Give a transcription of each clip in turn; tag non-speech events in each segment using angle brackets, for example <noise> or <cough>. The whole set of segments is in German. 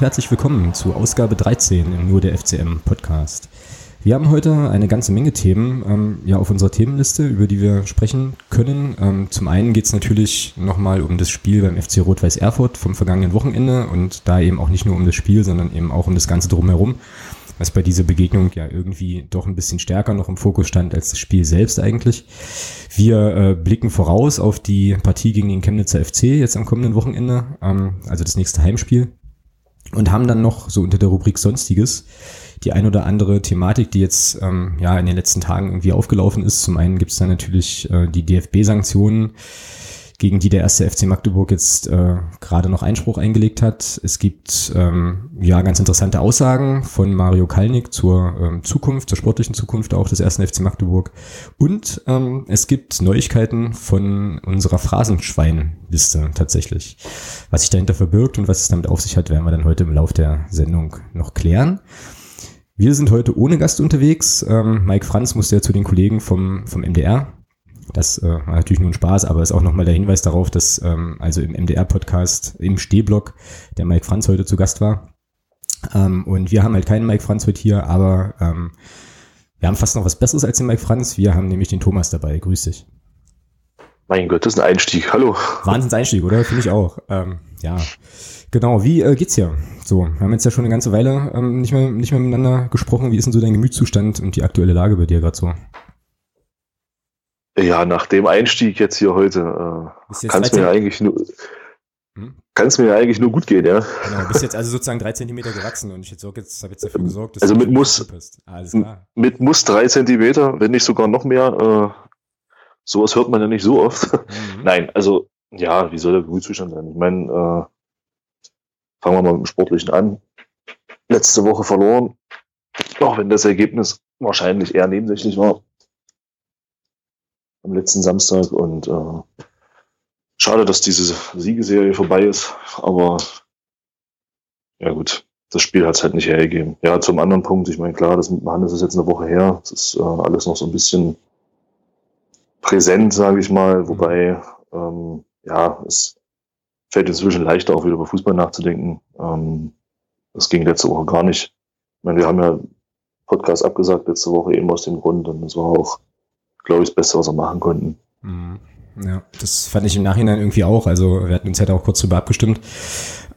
Herzlich willkommen zu Ausgabe 13 im Nur der FCM Podcast. Wir haben heute eine ganze Menge Themen ähm, ja, auf unserer Themenliste, über die wir sprechen können. Ähm, zum einen geht es natürlich nochmal um das Spiel beim FC Rot-Weiß Erfurt vom vergangenen Wochenende und da eben auch nicht nur um das Spiel, sondern eben auch um das Ganze drumherum, was bei dieser Begegnung ja irgendwie doch ein bisschen stärker noch im Fokus stand als das Spiel selbst eigentlich. Wir äh, blicken voraus auf die Partie gegen den Chemnitzer FC jetzt am kommenden Wochenende, ähm, also das nächste Heimspiel und haben dann noch so unter der Rubrik Sonstiges die ein oder andere Thematik, die jetzt ähm, ja in den letzten Tagen irgendwie aufgelaufen ist. Zum einen gibt es da natürlich äh, die DFB-Sanktionen, gegen die der erste FC Magdeburg jetzt äh, gerade noch Einspruch eingelegt hat. Es gibt ähm, ja ganz interessante Aussagen von Mario Kalnick zur ähm, Zukunft, zur sportlichen Zukunft auch des ersten FC Magdeburg. Und ähm, es gibt Neuigkeiten von unserer Phrasenschweinliste tatsächlich. Was sich dahinter verbirgt und was es damit auf sich hat, werden wir dann heute im Lauf der Sendung noch klären. Wir sind heute ohne Gast unterwegs. Ähm, Mike Franz musste ja zu den Kollegen vom, vom MDR. Das äh, war natürlich nur ein Spaß, aber ist auch nochmal der Hinweis darauf, dass ähm, also im MDR-Podcast im Stehblock der Mike Franz heute zu Gast war. Ähm, und wir haben halt keinen Mike Franz heute hier, aber ähm, wir haben fast noch was Besseres als den Mike Franz. Wir haben nämlich den Thomas dabei. Grüß dich. Mein Gott, das ist ein Einstieg. Hallo. Wahnsinns-Einstieg, oder? Finde ich auch. Ähm, ja. Genau, wie äh, geht's dir? So, wir haben jetzt ja schon eine ganze Weile ähm, nicht, mehr, nicht mehr miteinander gesprochen. Wie ist denn so dein Gemütszustand und die aktuelle Lage bei dir gerade so? Ja, nach dem Einstieg jetzt hier heute äh, kann es mir eigentlich nur hm? kann es mir eigentlich nur gut gehen, ja. Genau, bist jetzt also sozusagen drei Zentimeter gewachsen und ich jetzt, jetzt habe jetzt dafür gesorgt, dass also du mit muss Alles klar. mit muss drei Zentimeter, wenn nicht sogar noch mehr. Äh, sowas hört man ja nicht so oft. <laughs> Mhm. Nein, also ja, wie soll der Gemütszustand sein? Ich meine, äh, Fangen wir mal mit dem Sportlichen an. Letzte Woche verloren, auch wenn das Ergebnis wahrscheinlich eher nebensächlich war. Am letzten Samstag und äh, schade, dass diese Siegeserie vorbei ist, aber ja gut, das Spiel hat es halt nicht hergegeben. Ja, zum anderen Punkt, ich meine, klar, das mit Hannes ist jetzt eine Woche her, es ist äh, alles noch so ein bisschen präsent, sage ich mal, wobei ähm, ja, es fällt inzwischen leichter, auch wieder über Fußball nachzudenken. Ähm, das ging letzte Woche gar nicht. Ich meine, wir haben ja Podcast abgesagt letzte Woche eben aus dem Grund und das war auch, glaube ich, das Beste, was wir machen konnten. Mhm. Ja, das fand ich im Nachhinein irgendwie auch. Also wir hatten uns halt auch kurz drüber abgestimmt.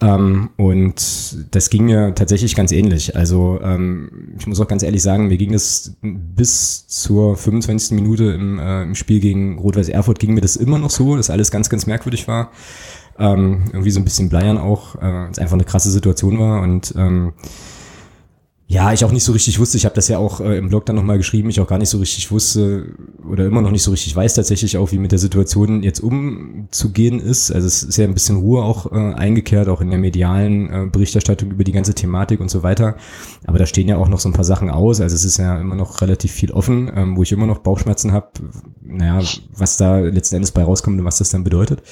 Ähm, und das ging mir tatsächlich ganz ähnlich. Also ähm, ich muss auch ganz ehrlich sagen, mir ging es bis zur 25. Minute im, äh, im Spiel gegen Rot-Weiß Erfurt ging mir das immer noch so, dass alles ganz, ganz merkwürdig war ähm, irgendwie so ein bisschen bleiern auch, äh, es einfach eine krasse Situation war und ähm, ja, ich auch nicht so richtig wusste, ich habe das ja auch äh, im Blog dann nochmal geschrieben, ich auch gar nicht so richtig wusste oder immer noch nicht so richtig weiß tatsächlich auch, wie mit der Situation jetzt umzugehen ist. Also es ist ja ein bisschen Ruhe auch äh, eingekehrt, auch in der medialen äh, Berichterstattung über die ganze Thematik und so weiter. Aber da stehen ja auch noch so ein paar Sachen aus. Also es ist ja immer noch relativ viel offen, ähm, wo ich immer noch Bauchschmerzen habe. Naja, was da letzten Endes bei rauskommt und was das dann bedeutet.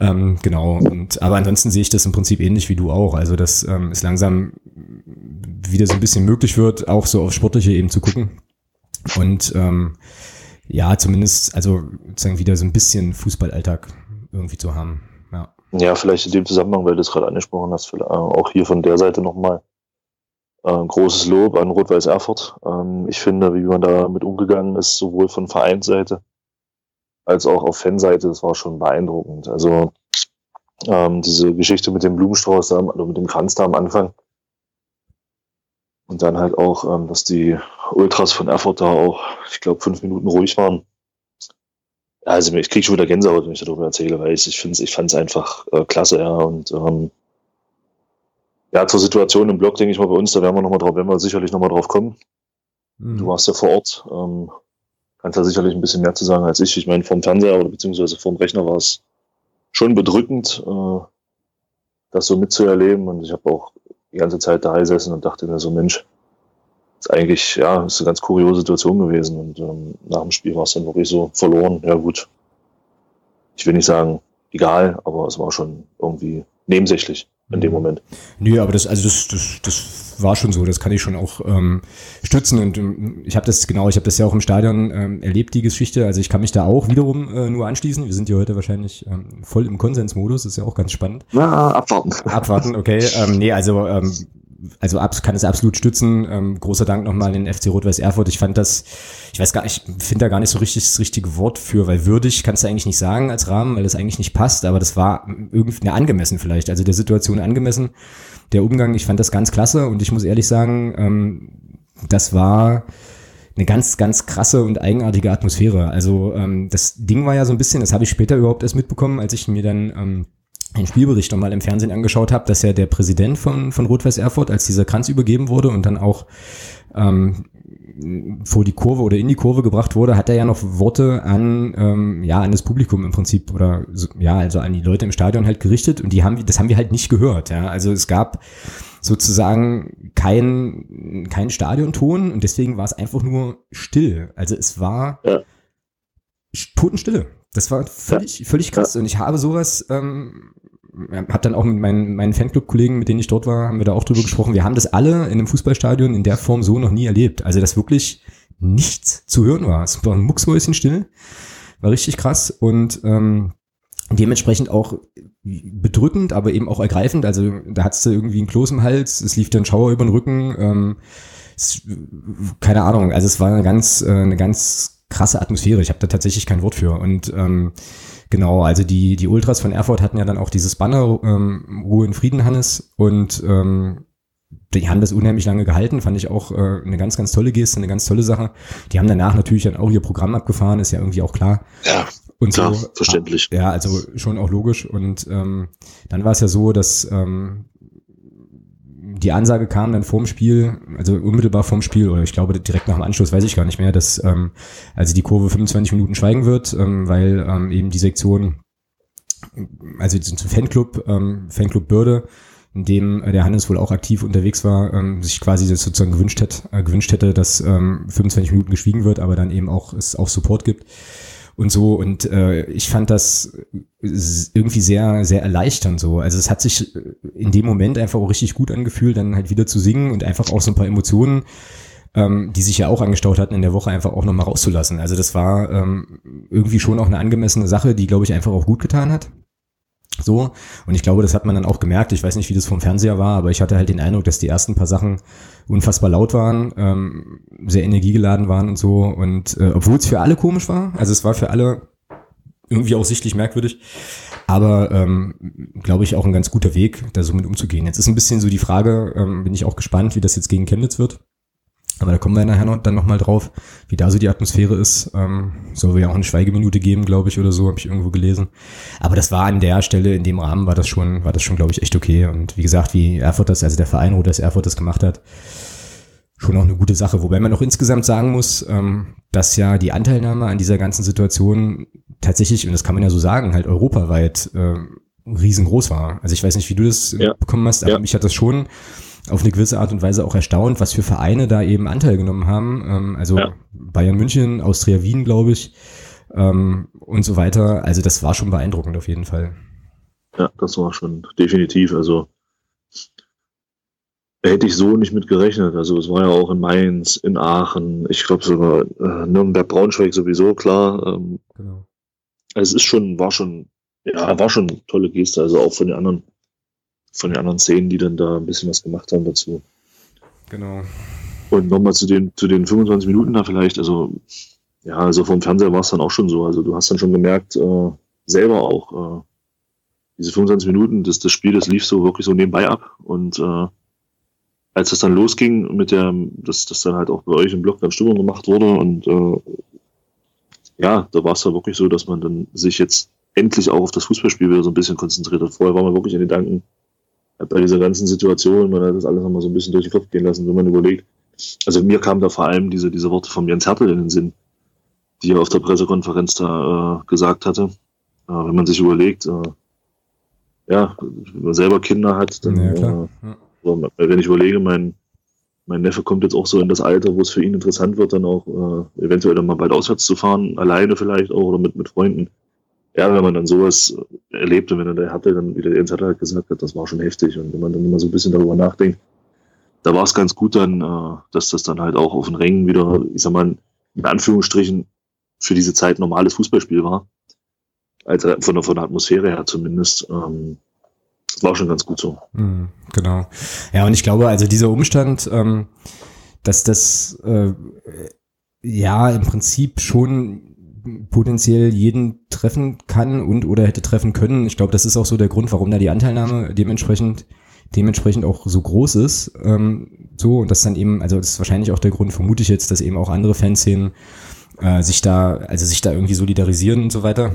Ähm, genau. Und aber ansonsten sehe ich das im Prinzip ähnlich wie du auch. Also dass ähm, es langsam wieder so ein bisschen möglich wird, auch so auf sportliche eben zu gucken. Und ähm, ja, zumindest, also sozusagen wieder so ein bisschen Fußballalltag irgendwie zu haben. Ja. Ja, vielleicht in dem Zusammenhang, weil du es gerade angesprochen hast, äh, auch hier von der Seite nochmal äh, großes Lob an Rot-Weiß Erfurt. Ähm, ich finde, wie man da mit umgegangen ist, sowohl von Vereinsseite als auch auf Fanseite, das war schon beeindruckend. Also ähm, diese Geschichte mit dem Blumenstrauß, da, also mit dem Kranz da am Anfang. Und dann halt auch, ähm, dass die Ultras von Erfurt da auch, ich glaube, fünf Minuten ruhig waren. Also ich kriege schon wieder Gänsehaut, wenn ich darüber erzähle, weil ich, ich finde ich fand es einfach äh, klasse, ja. Und ähm, ja, zur Situation im Blog, denke ich mal, bei uns, da werden wir noch mal drauf, werden wir sicherlich nochmal drauf kommen. Mhm. Du warst ja vor Ort. Ähm, kannst da sicherlich ein bisschen mehr zu sagen als ich. Ich meine, vom Fernseher oder beziehungsweise vom Rechner war es schon bedrückend, äh, das so mitzuerleben. Und ich habe auch die ganze Zeit da gesessen und dachte mir so, Mensch, ist eigentlich, ja, ist eine ganz kuriose Situation gewesen. Und ähm, nach dem Spiel war es dann wirklich so verloren. Ja gut, ich will nicht sagen egal, aber es war schon irgendwie nebensächlich. in dem mhm. Moment. Nö, aber das, also das, das, das war schon so, das kann ich schon auch ähm, stützen und ähm, ich habe das, genau, ich habe das ja auch im Stadion ähm, erlebt, die Geschichte, also ich kann mich da auch wiederum äh, nur anschließen, wir sind ja heute wahrscheinlich ähm, voll im Konsensmodus, ist ja auch ganz spannend. Na, abwarten. Abwarten, okay, ähm, nee, also ähm, also ab, kann es absolut stützen. Ähm, großer Dank nochmal an den FC Rot-Weiß Erfurt. Ich fand das, ich weiß gar nicht, ich finde da gar nicht so richtig das richtige Wort für, weil würdig kannst du eigentlich nicht sagen als Rahmen, weil das eigentlich nicht passt, aber das war irgendwie angemessen vielleicht, also der Situation angemessen. Der Umgang, ich fand das ganz klasse und ich muss ehrlich sagen, ähm, das war eine ganz, ganz krasse und eigenartige Atmosphäre. Also ähm, das Ding war ja so ein bisschen, das habe ich später überhaupt erst mitbekommen, als ich mir dann ähm, einen Spielbericht nochmal im Fernsehen angeschaut habe, dass ja der Präsident von, von Rot-Weiß Erfurt, als dieser Kranz übergeben wurde und dann auch ähm, vor die Kurve oder in die Kurve gebracht wurde, hat er ja noch Worte an ähm, ja an das Publikum im Prinzip oder so, ja also an die Leute im Stadion halt gerichtet und die haben das haben wir halt nicht gehört ja also es gab sozusagen kein kein Stadionton und deswegen war es einfach nur still also es war ja. Totenstille das war völlig, ja. völlig krass. Ja. Und ich habe sowas, ähm, habe dann auch mit meinen, meinen Fanclub-Kollegen, mit denen ich dort war, haben wir da auch drüber gesprochen. Wir haben das alle in einem Fußballstadion in der Form so noch nie erlebt. Also, dass wirklich nichts zu hören war. Es war ein Mucksmäuschen still. War richtig krass. Und ähm, dementsprechend auch bedrückend, aber eben auch ergreifend. Also da hattest du irgendwie einen Kloß im Hals, es lief dir ein Schauer über den Rücken. Ähm, es, keine Ahnung, also es war eine ganz, äh, eine ganz krasse Atmosphäre. Ich habe da tatsächlich kein Wort für. Und ähm, genau, also die, die Ultras von Erfurt hatten ja dann auch dieses Banner ähm, Ruhe in Frieden, Hannes. Und ähm, die haben das unheimlich lange gehalten, fand ich auch äh, eine ganz, ganz tolle Geste, eine ganz tolle Sache. Die haben danach natürlich dann auch ihr Programm abgefahren, ist ja irgendwie auch klar. Ja, und so, verständlich. Ja, also schon auch logisch. Und ähm, dann war es ja so, dass ähm, die Ansage kam dann vorm Spiel, also unmittelbar vorm Spiel, oder ich glaube direkt nach dem Anschluss, weiß ich gar nicht mehr, dass ähm, also die Kurve 25 Minuten schweigen wird, ähm, weil ähm, eben die Sektion, also zum Fanclub, ähm, Fanclub Bürde, in dem der Hannes wohl auch aktiv unterwegs war, ähm, sich quasi sozusagen gewünscht, hätte, äh, gewünscht hätte, dass ähm, 25 Minuten geschwiegen wird, aber dann eben auch es auch Support gibt und so. Und äh, ich fand das irgendwie sehr, sehr erleichternd so. Also es hat sich in dem Moment einfach auch richtig gut angefühlt, dann halt wieder zu singen und einfach auch so ein paar Emotionen, ähm, die sich ja auch angestaut hatten in der Woche, einfach auch nochmal rauszulassen. Also das war ähm, irgendwie schon auch eine angemessene Sache, die, glaube ich, einfach auch gut getan hat. So, und ich glaube, das hat man dann auch gemerkt. Ich weiß nicht, wie das vom Fernseher war, aber ich hatte halt den Eindruck, dass die ersten paar Sachen unfassbar laut waren, ähm, sehr energiegeladen waren und so. Und äh, obwohl es für alle komisch war, also es war für alle irgendwie auch sichtlich merkwürdig, aber ähm, glaube ich auch ein ganz guter Weg, da so mit umzugehen. Jetzt ist ein bisschen so die Frage, ähm, bin ich auch gespannt, wie das jetzt gegen Chemnitz wird. Aber da kommen wir nachher noch, dann nochmal drauf, wie da so die Atmosphäre ist. Ähm, soll ja auch eine Schweigeminute geben, glaube ich, oder so, habe ich irgendwo gelesen. Aber das war an der Stelle, in dem Rahmen war das schon, war das schon, glaube ich, echt okay. Und wie gesagt, wie Erfurt das, also der Verein Rot Erfurt das gemacht hat, schon auch eine gute Sache. Wobei man auch insgesamt sagen muss, ähm, dass ja die Anteilnahme an dieser ganzen Situation tatsächlich, und das kann man ja so sagen, halt europaweit äh, riesengroß war. Also ich weiß nicht, wie du das ja. bekommen hast, aber ja. mich hat das schon auf eine gewisse Art und Weise auch erstaunt, was für Vereine da eben Anteil genommen haben. Ähm, also ja. Bayern München, Austria Wien, glaube ich, ähm, und so weiter. Also das war schon beeindruckend auf jeden Fall. Ja, das war schon definitiv. Also hätte ich so nicht mit gerechnet. Also es war ja auch in Mainz, in Aachen, ich glaube sogar äh, Nürnberg, Braunschweig sowieso, klar. Ähm, genau. Also es ist schon, war schon, ja, war schon eine tolle Geste, also auch von den anderen von den anderen Szenen, die dann da ein bisschen was gemacht haben dazu. Genau. Und nochmal zu den, zu den 25 Minuten da vielleicht, also ja, also vom Fernseher war es dann auch schon so. Also du hast dann schon gemerkt, äh, selber auch, äh, diese 25 Minuten, das, das Spiel, das lief so wirklich so nebenbei ab. Und äh, als das dann losging mit der, dass das dann halt auch bei euch im Blog dann Stimmung gemacht wurde und äh, ja, da war es dann wirklich so, dass man dann sich jetzt endlich auch auf das Fußballspiel wieder so ein bisschen konzentriert hat. Vorher war man wirklich in den Gedanken, bei dieser ganzen Situation, man hat das alles nochmal so ein bisschen durch den Kopf gehen lassen, wenn man überlegt. Also mir kam da vor allem diese, diese Worte von Jens Hertel in den Sinn, die er auf der Pressekonferenz da äh, gesagt hatte. Äh, wenn man sich überlegt, äh, ja, wenn man selber Kinder hat, dann, ja, äh, wenn ich überlege, mein, mein Neffe kommt jetzt auch so in das Alter, wo es für ihn interessant wird, dann auch äh, eventuell dann mal bald auswärts zu fahren, alleine vielleicht auch oder mit, mit Freunden. Ja, wenn man dann sowas erlebt und wenn er der hatte, dann, wie der Jens halt gesagt hat, das war schon heftig. Und wenn man dann immer so ein bisschen darüber nachdenkt, da war es ganz gut dann, äh, dass das dann halt auch auf den Rängen wieder, ich sag mal, in Anführungsstrichen für diese Zeit normales Fußballspiel war. Also von der, von der Atmosphäre her zumindest. Ähm, war schon ganz gut so. Mhm, genau. Ja, und ich glaube, also dieser Umstand, ähm, dass das äh, ja im Prinzip schon potenziell jeden treffen kann und oder hätte treffen können. Ich glaube, das ist auch so der Grund, warum da die Anteilnahme dementsprechend dementsprechend auch so groß ist. Ähm, so und das dann eben, also das ist wahrscheinlich auch der Grund, vermute ich jetzt, dass eben auch andere Fanszenen äh, sich da, also sich da irgendwie solidarisieren und so weiter.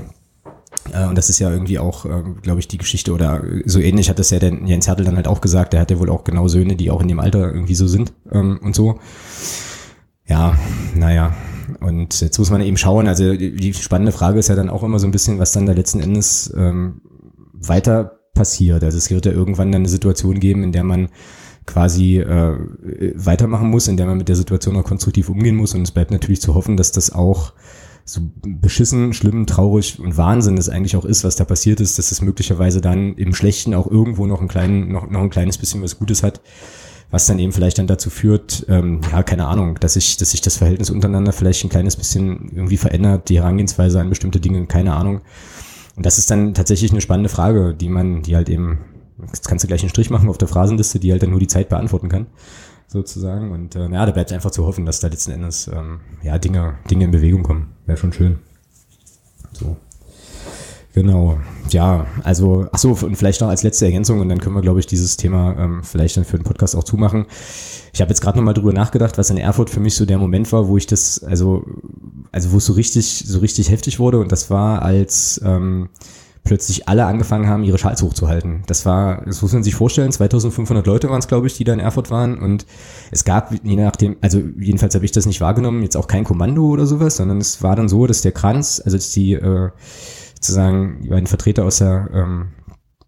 Äh, und das ist ja irgendwie auch, äh, glaube ich, die Geschichte oder so ähnlich hat das ja der Jens Hertel dann halt auch gesagt. Der hat ja wohl auch genau Söhne, die auch in dem Alter irgendwie so sind ähm, und so. Ja, naja, und jetzt muss man eben schauen, also die spannende Frage ist ja dann auch immer so ein bisschen, was dann da letzten Endes ähm, weiter passiert. Also es wird ja irgendwann dann eine Situation geben, in der man quasi äh, weitermachen muss, in der man mit der Situation auch konstruktiv umgehen muss. Und es bleibt natürlich zu hoffen, dass das auch so beschissen, schlimm, traurig und Wahnsinn es eigentlich auch ist, was da passiert ist, dass es möglicherweise dann im Schlechten auch irgendwo noch ein, kleinen, noch, noch ein kleines bisschen was Gutes hat was dann eben vielleicht dann dazu führt, ähm, ja, keine Ahnung, dass sich, dass sich das Verhältnis untereinander vielleicht ein kleines bisschen irgendwie verändert, die Herangehensweise an bestimmte Dinge, keine Ahnung. Und das ist dann tatsächlich eine spannende Frage, die man, die halt eben, jetzt kannst du gleich einen Strich machen auf der Phrasenliste, die halt dann nur die Zeit beantworten kann, sozusagen. Und äh, ja, da bleibt einfach zu hoffen, dass da letzten Endes ähm, ja Dinge, Dinge in Bewegung kommen. Wäre schon schön. So. Genau, ja, also, ach so, und vielleicht noch als letzte Ergänzung und dann können wir, glaube ich, dieses Thema ähm, vielleicht dann für den Podcast auch zumachen. Ich habe jetzt gerade nochmal drüber nachgedacht, was in Erfurt für mich so der Moment war, wo ich das, also, also wo es so richtig, so richtig heftig wurde und das war, als ähm, plötzlich alle angefangen haben, ihre Schals hochzuhalten. Das war, das muss man sich vorstellen, 2500 Leute waren es, glaube ich, die da in Erfurt waren und es gab, je nachdem, also jedenfalls habe ich das nicht wahrgenommen, jetzt auch kein Kommando oder sowas, sondern es war dann so, dass der Kranz, also die, äh, sozusagen die beiden Vertreter aus der, ähm,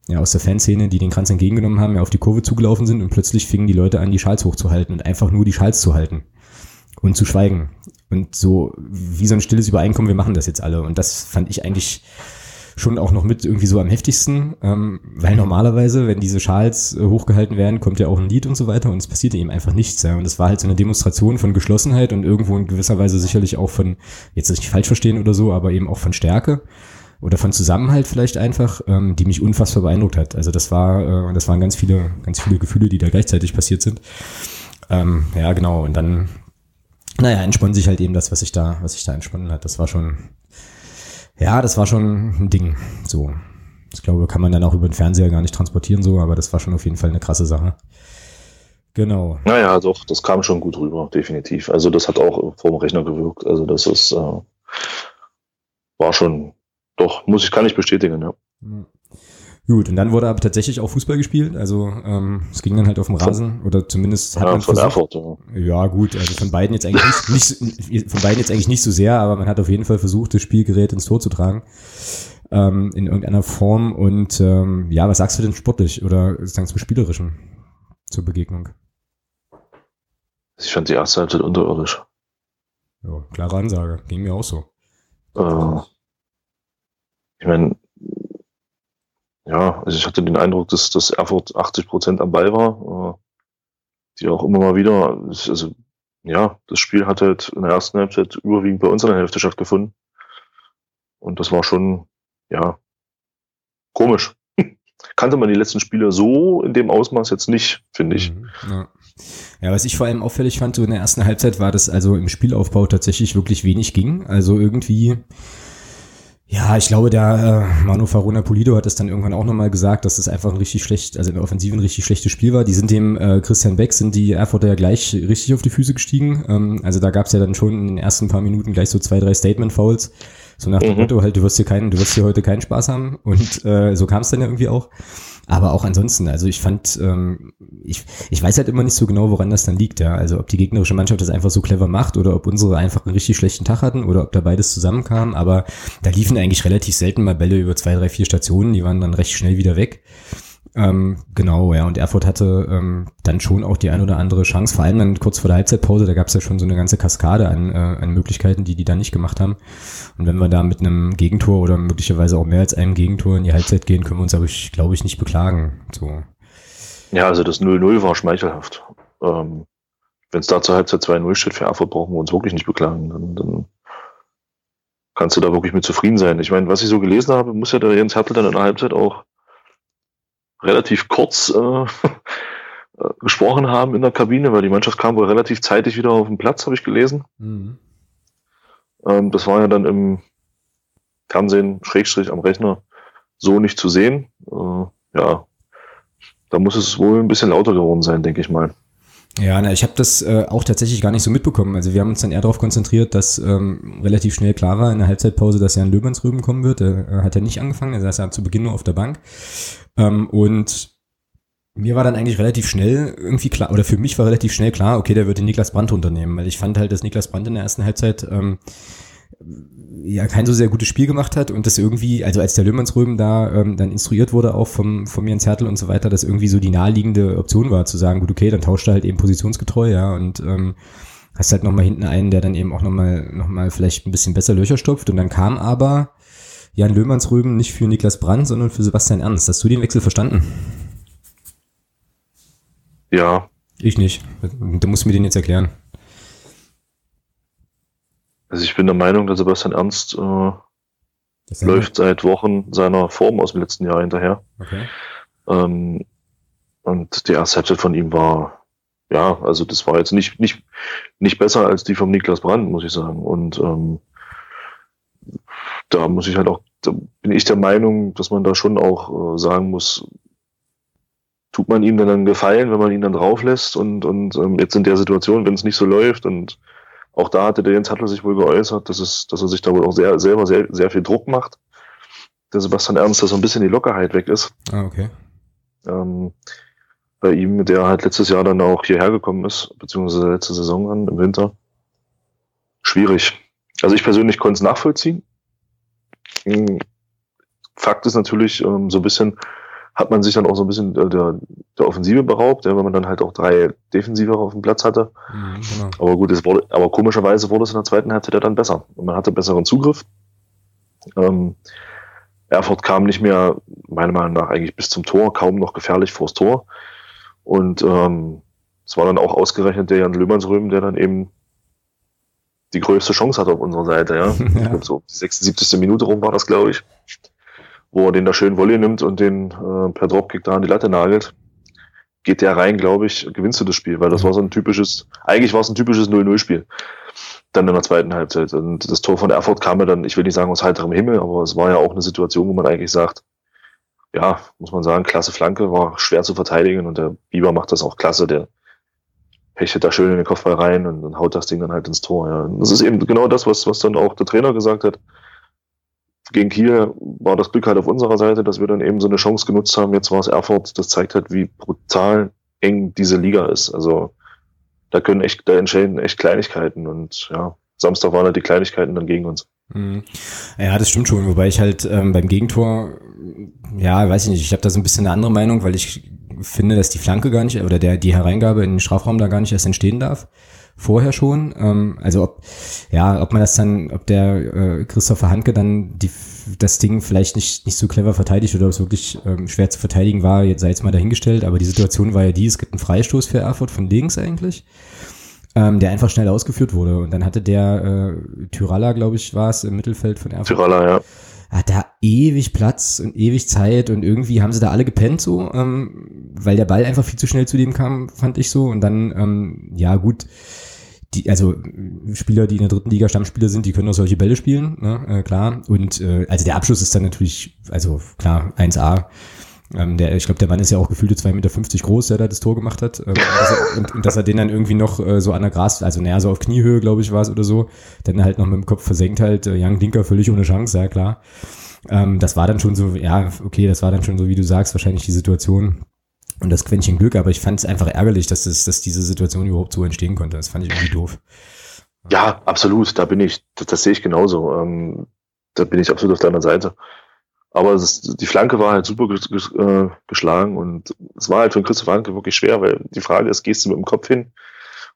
ja, aus der Fanszene, die den Kranz entgegengenommen haben, ja auf die Kurve zugelaufen sind und plötzlich fingen die Leute an, die Schals hochzuhalten und einfach nur die Schals zu halten und zu schweigen. Und so wie so ein stilles Übereinkommen, wir machen das jetzt alle. Und das fand ich eigentlich schon auch noch mit irgendwie so am heftigsten, ähm, weil normalerweise, wenn diese Schals äh, hochgehalten werden, kommt ja auch ein Lied und so weiter und es passierte eben einfach nichts. Ja. Und es war halt so eine Demonstration von Geschlossenheit und irgendwo in gewisser Weise sicherlich auch von, jetzt nicht falsch verstehen oder so, aber eben auch von Stärke oder von Zusammenhalt vielleicht einfach, ähm, die mich unfassbar beeindruckt hat. Also das war, äh, das waren ganz viele, ganz viele Gefühle, die da gleichzeitig passiert sind. Ähm, ja, genau. Und dann, naja, entspannt sich halt eben das, was sich da, was sich da entsponnen hat. Das war schon, ja, das war schon ein Ding. So. Ich glaube, kann man dann auch über den Fernseher gar nicht transportieren, so, aber das war schon auf jeden Fall eine krasse Sache. Genau. Naja, doch, das kam schon gut rüber, definitiv. Also das hat auch vor dem Rechner gewirkt. Also das ist, äh, war schon doch, muss ich, kann ich bestätigen, ja. Gut, und dann wurde aber tatsächlich auch Fußball gespielt. Also ähm, es ging dann halt auf dem Rasen oder zumindest hat ja, man von versucht, Erfurt, ja. Ja, gut, also von beiden jetzt eigentlich nicht, nicht von beiden jetzt eigentlich nicht so sehr, aber man hat auf jeden Fall versucht, das Spielgerät ins Tor zu tragen. Ähm, in irgendeiner Form. Und ähm, ja, was sagst du denn sportlich oder sagen zum Spielerischen zur Begegnung? Ich fand die erste Halbzeit unterirdisch. Ja, klare Ansage. Ging mir auch so. Äh, ich meine, ja, also ich hatte den Eindruck, dass, dass Erfurt 80 Prozent am Ball war, äh, die auch immer mal wieder, also ja, das Spiel hat halt in der ersten Halbzeit überwiegend bei uns in der Hälfte stattgefunden. Und das war schon, ja, komisch. <laughs> Kannte man die letzten Spiele so in dem Ausmaß jetzt nicht, finde ich. Mhm, ja. ja, was ich vor allem auffällig fand, so in der ersten Halbzeit war, dass also im Spielaufbau tatsächlich wirklich wenig ging. Also irgendwie, ja, ich glaube, der äh, Manu Farona Polido hat es dann irgendwann auch nochmal gesagt, dass es einfach ein richtig schlecht, also in der Offensive ein richtig schlechtes Spiel war. Die sind dem äh, Christian Beck, sind die Erfurter ja gleich richtig auf die Füße gestiegen. Ähm, also da gab es ja dann schon in den ersten paar Minuten gleich so zwei, drei Statement-Fouls. So nach dem Mhm. Motto, halt, du wirst hier keinen, du wirst hier heute keinen Spaß haben. Und äh, so kam es dann ja irgendwie auch. Aber auch ansonsten, also ich fand, ähm, ich, ich weiß halt immer nicht so genau, woran das dann liegt, ja. Also ob die gegnerische Mannschaft das einfach so clever macht oder ob unsere einfach einen richtig schlechten Tag hatten oder ob da beides zusammenkam. Aber da liefen eigentlich relativ selten mal Bälle über zwei, drei, vier Stationen, die waren dann recht schnell wieder weg. Ähm, genau, ja. Und Erfurt hatte ähm, dann schon auch die ein oder andere Chance, vor allem dann kurz vor der Halbzeitpause, da gab es ja schon so eine ganze Kaskade an, äh, an Möglichkeiten, die die dann nicht gemacht haben. Und wenn wir da mit einem Gegentor oder möglicherweise auch mehr als einem Gegentor in die Halbzeit gehen, können wir uns aber, ich, glaube ich, nicht beklagen. So. Ja, also das 0-0 war schmeichelhaft. Ähm, wenn es da zur Halbzeit 2-0 steht für Erfurt, brauchen wir uns wirklich nicht beklagen. Dann, dann kannst du da wirklich mit zufrieden sein. Ich meine, was ich so gelesen habe, muss ja der Jens Hertel dann in der Halbzeit auch relativ kurz <laughs> äh, gesprochen haben in der Kabine, weil die Mannschaft kam wohl relativ zeitig wieder auf den Platz, habe ich gelesen. Mhm. Ähm, das war ja dann im Fernsehen, Schrägstrich am Rechner, so nicht zu sehen. Äh, ja, da muss es wohl ein bisschen lauter geworden sein, denke ich mal. Ja, na, ich habe das äh, auch tatsächlich gar nicht so mitbekommen. Also wir haben uns dann eher darauf konzentriert, dass ähm, relativ schnell klar war in der Halbzeitpause, dass Jan Löwensrüben kommen wird. Er äh, hat ja nicht angefangen, er saß ja zu Beginn nur auf der Bank. Ähm, und mir war dann eigentlich relativ schnell irgendwie klar, oder für mich war relativ schnell klar, okay, der wird den Niklas Brandt unternehmen, weil ich fand halt, dass Niklas Brandt in der ersten Halbzeit ähm, ja kein so sehr gutes Spiel gemacht hat und das irgendwie, also als der Löhmannsröben da ähm, dann instruiert wurde, auch vom, vom Jens Hertel und so weiter, das irgendwie so die naheliegende Option war, zu sagen, gut, okay, dann tauscht er halt eben positionsgetreu, ja, und ähm, hast halt nochmal hinten einen, der dann eben auch nochmal noch mal vielleicht ein bisschen besser Löcher stopft und dann kam aber Jan Löhmannsröben nicht für Niklas Brandt, sondern für Sebastian Ernst. Hast du den Wechsel verstanden? Ja. Ich nicht. Du musst mir den jetzt erklären. Also ich bin der Meinung, dass Sebastian Ernst äh, läuft seit Wochen seiner Form aus dem letzten Jahr hinterher. Okay. Ähm, und die erste Halbzeit von ihm war, ja, also das war jetzt nicht, nicht, nicht besser als die vom Niklas Brandt, muss ich sagen. Und ähm, da muss ich halt auch, da bin ich der Meinung, dass man da schon auch äh, sagen muss, tut man ihm dann einen Gefallen, wenn man ihn dann drauf lässt und, und ähm, jetzt in der Situation, wenn es nicht so läuft und auch da hatte der Jens Hattler sich wohl geäußert, dass, es, dass er sich da wohl auch sehr, selber sehr, sehr viel Druck macht. Der Sebastian Ernst, dass so ein bisschen die Lockerheit weg ist. Ah, okay. Ähm, bei ihm, der halt letztes Jahr dann auch hierher gekommen ist, beziehungsweise letzte Saison an, im Winter. Schwierig. Also ich persönlich konnte es nachvollziehen. Hm, Fakt ist natürlich ähm, so ein bisschen, hat man sich dann auch so ein bisschen der, der Offensive beraubt, ja, wenn man dann halt auch drei Defensive auf dem Platz hatte. Mhm, genau. Aber gut, es wurde, aber komischerweise wurde es in der zweiten Halbzeit dann besser. Und man hatte besseren Zugriff. Ähm, Erfurt kam nicht mehr, meiner Meinung nach, eigentlich bis zum Tor, kaum noch gefährlich vors Tor. Und ähm, es war dann auch ausgerechnet der Jan Löhmannsröhm, der dann eben die größte Chance hatte auf unserer Seite, ja. <laughs> ja. So die 76. Minute rum war das, glaube ich wo er den da schön Volley nimmt und den äh, per Dropkick da an die Latte nagelt, geht der rein, glaube ich, gewinnst du das Spiel, weil das war so ein typisches, eigentlich war es ein typisches 0-0-Spiel. Dann in der zweiten Halbzeit. Und das Tor von Erfurt kam ja dann, ich will nicht sagen aus heiterem Himmel, aber es war ja auch eine Situation, wo man eigentlich sagt, ja, muss man sagen, klasse Flanke, war schwer zu verteidigen und der Bieber macht das auch klasse, der hechtet da schön in den Kopfball rein und, und haut das Ding dann halt ins Tor. Ja. Und das ist eben genau das, was, was dann auch der Trainer gesagt hat gegen Kiel war das Glück halt auf unserer Seite, dass wir dann eben so eine Chance genutzt haben. Jetzt war es Erfurt. Das zeigt halt, wie brutal eng diese Liga ist. Also da können echt, da entscheiden echt Kleinigkeiten und ja, Samstag waren halt die Kleinigkeiten dann gegen uns. Mhm. Ja, das stimmt schon. Wobei ich halt ähm, beim Gegentor, ja, weiß ich nicht, ich habe da so ein bisschen eine andere Meinung, weil ich finde, dass die Flanke gar nicht oder der die Hereingabe in den Strafraum da gar nicht erst entstehen darf vorher schon. Ähm, also ob, ja, ob man das dann, ob der äh, Christopher Handke dann die, das Ding vielleicht nicht, nicht so clever verteidigt oder ob es wirklich ähm, schwer zu verteidigen war, jetzt sei jetzt mal dahingestellt, aber die Situation war ja die, es gibt einen Freistoß für Erfurt von links eigentlich. Ähm, der einfach schnell ausgeführt wurde. Und dann hatte der äh, Tyralla, glaube ich, war es im Mittelfeld von Erfurt. Tyralla, ja hat da ewig Platz und ewig Zeit und irgendwie haben sie da alle gepennt so, ähm, weil der Ball einfach viel zu schnell zu dem kam, fand ich so. Und dann, ähm, ja gut, die, also Spieler, die in der dritten Liga Stammspieler sind, die können auch solche Bälle spielen, ne, äh, klar. Und äh, also der Abschluss ist dann natürlich, also klar, 1A. Ähm, der, ich glaube, der Mann ist ja auch gefühlte 2,50 Meter groß, der da das Tor gemacht hat. Ähm, und, dass er, und, und, dass er den dann irgendwie noch äh, so an der Gras, also naja, so auf Kniehöhe, glaube ich, war es oder so, dann halt noch mit dem Kopf versenkt halt, äh, Young Dinker völlig ohne Chance, ja klar. Ähm, das war dann schon so, ja, okay, das war dann schon so, wie du sagst, wahrscheinlich die Situation, und das Quäntchen Glück, aber ich fand es einfach ärgerlich, dass, das, dass diese Situation überhaupt so entstehen konnte. Das fand ich irgendwie doof. Ja, absolut. Da bin ich, das, das sehe ich genauso. Ähm, da bin ich absolut auf deiner Seite. Aber es, die Flanke war halt super äh, geschlagen und es war halt für Christoph Hanke wirklich schwer, weil die Frage ist, gehst du mit dem Kopf hin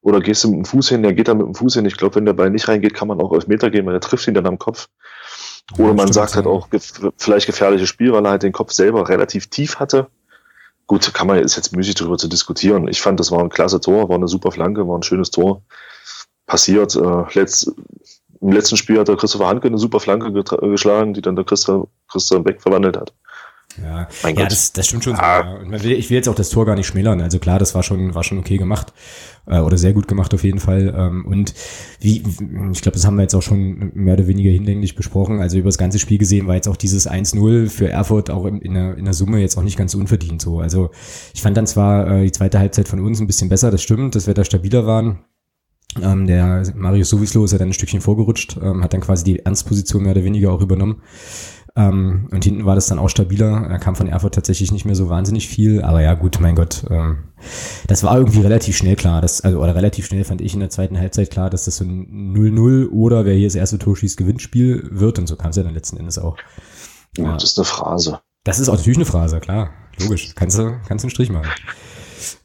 oder gehst du mit dem Fuß hin? Der geht da mit dem Fuß hin. Ich glaube, wenn der Ball nicht reingeht, kann man auch auf Meter gehen, weil er trifft ihn dann am Kopf. Oder ja, man sagt halt auch vielleicht gefährliches Spiel, weil er halt den Kopf selber relativ tief hatte. Gut, kann man, ist jetzt müßig darüber zu diskutieren. Ich fand, das war ein klasse Tor, war eine super Flanke, war ein schönes Tor. Passiert. Äh, letzt, Im letzten Spiel hat der Christopher Hanke eine super Flanke geschlagen, die dann der Christian, Christian Beck verwandelt hat. Ja, ja das, das stimmt schon. Ah. So, will, ich will jetzt auch das Tor gar nicht schmälern. Also klar, das war schon, war schon okay gemacht äh, oder sehr gut gemacht auf jeden Fall. Ähm, und wie, ich glaube, das haben wir jetzt auch schon mehr oder weniger hinlänglich besprochen. Also über das ganze Spiel gesehen war jetzt auch dieses 1-0 für Erfurt auch in, in, der, in der Summe jetzt auch nicht ganz unverdient so. Also ich fand dann zwar äh, die zweite Halbzeit von uns ein bisschen besser, das stimmt, dass wir da stabiler waren. Ähm, der Marius Sowislo ist ja dann ein Stückchen vorgerutscht, ähm, hat dann quasi die Ernstposition mehr oder weniger auch übernommen. Ähm, und hinten war das dann auch stabiler. Da kam von Erfurt tatsächlich nicht mehr so wahnsinnig viel. Aber ja, gut, mein Gott. Ähm, das war irgendwie relativ schnell klar. Dass, also, oder relativ schnell fand ich in der zweiten Halbzeit klar, dass das so ein 0-0 oder wer hier das erste Tor schießt, Gewinnspiel wird. Und so kam es ja dann letzten Endes auch. Ja, das ist eine Phrase. Das ist auch natürlich eine Phrase, klar. Logisch. Kannst du, kannst du einen Strich machen.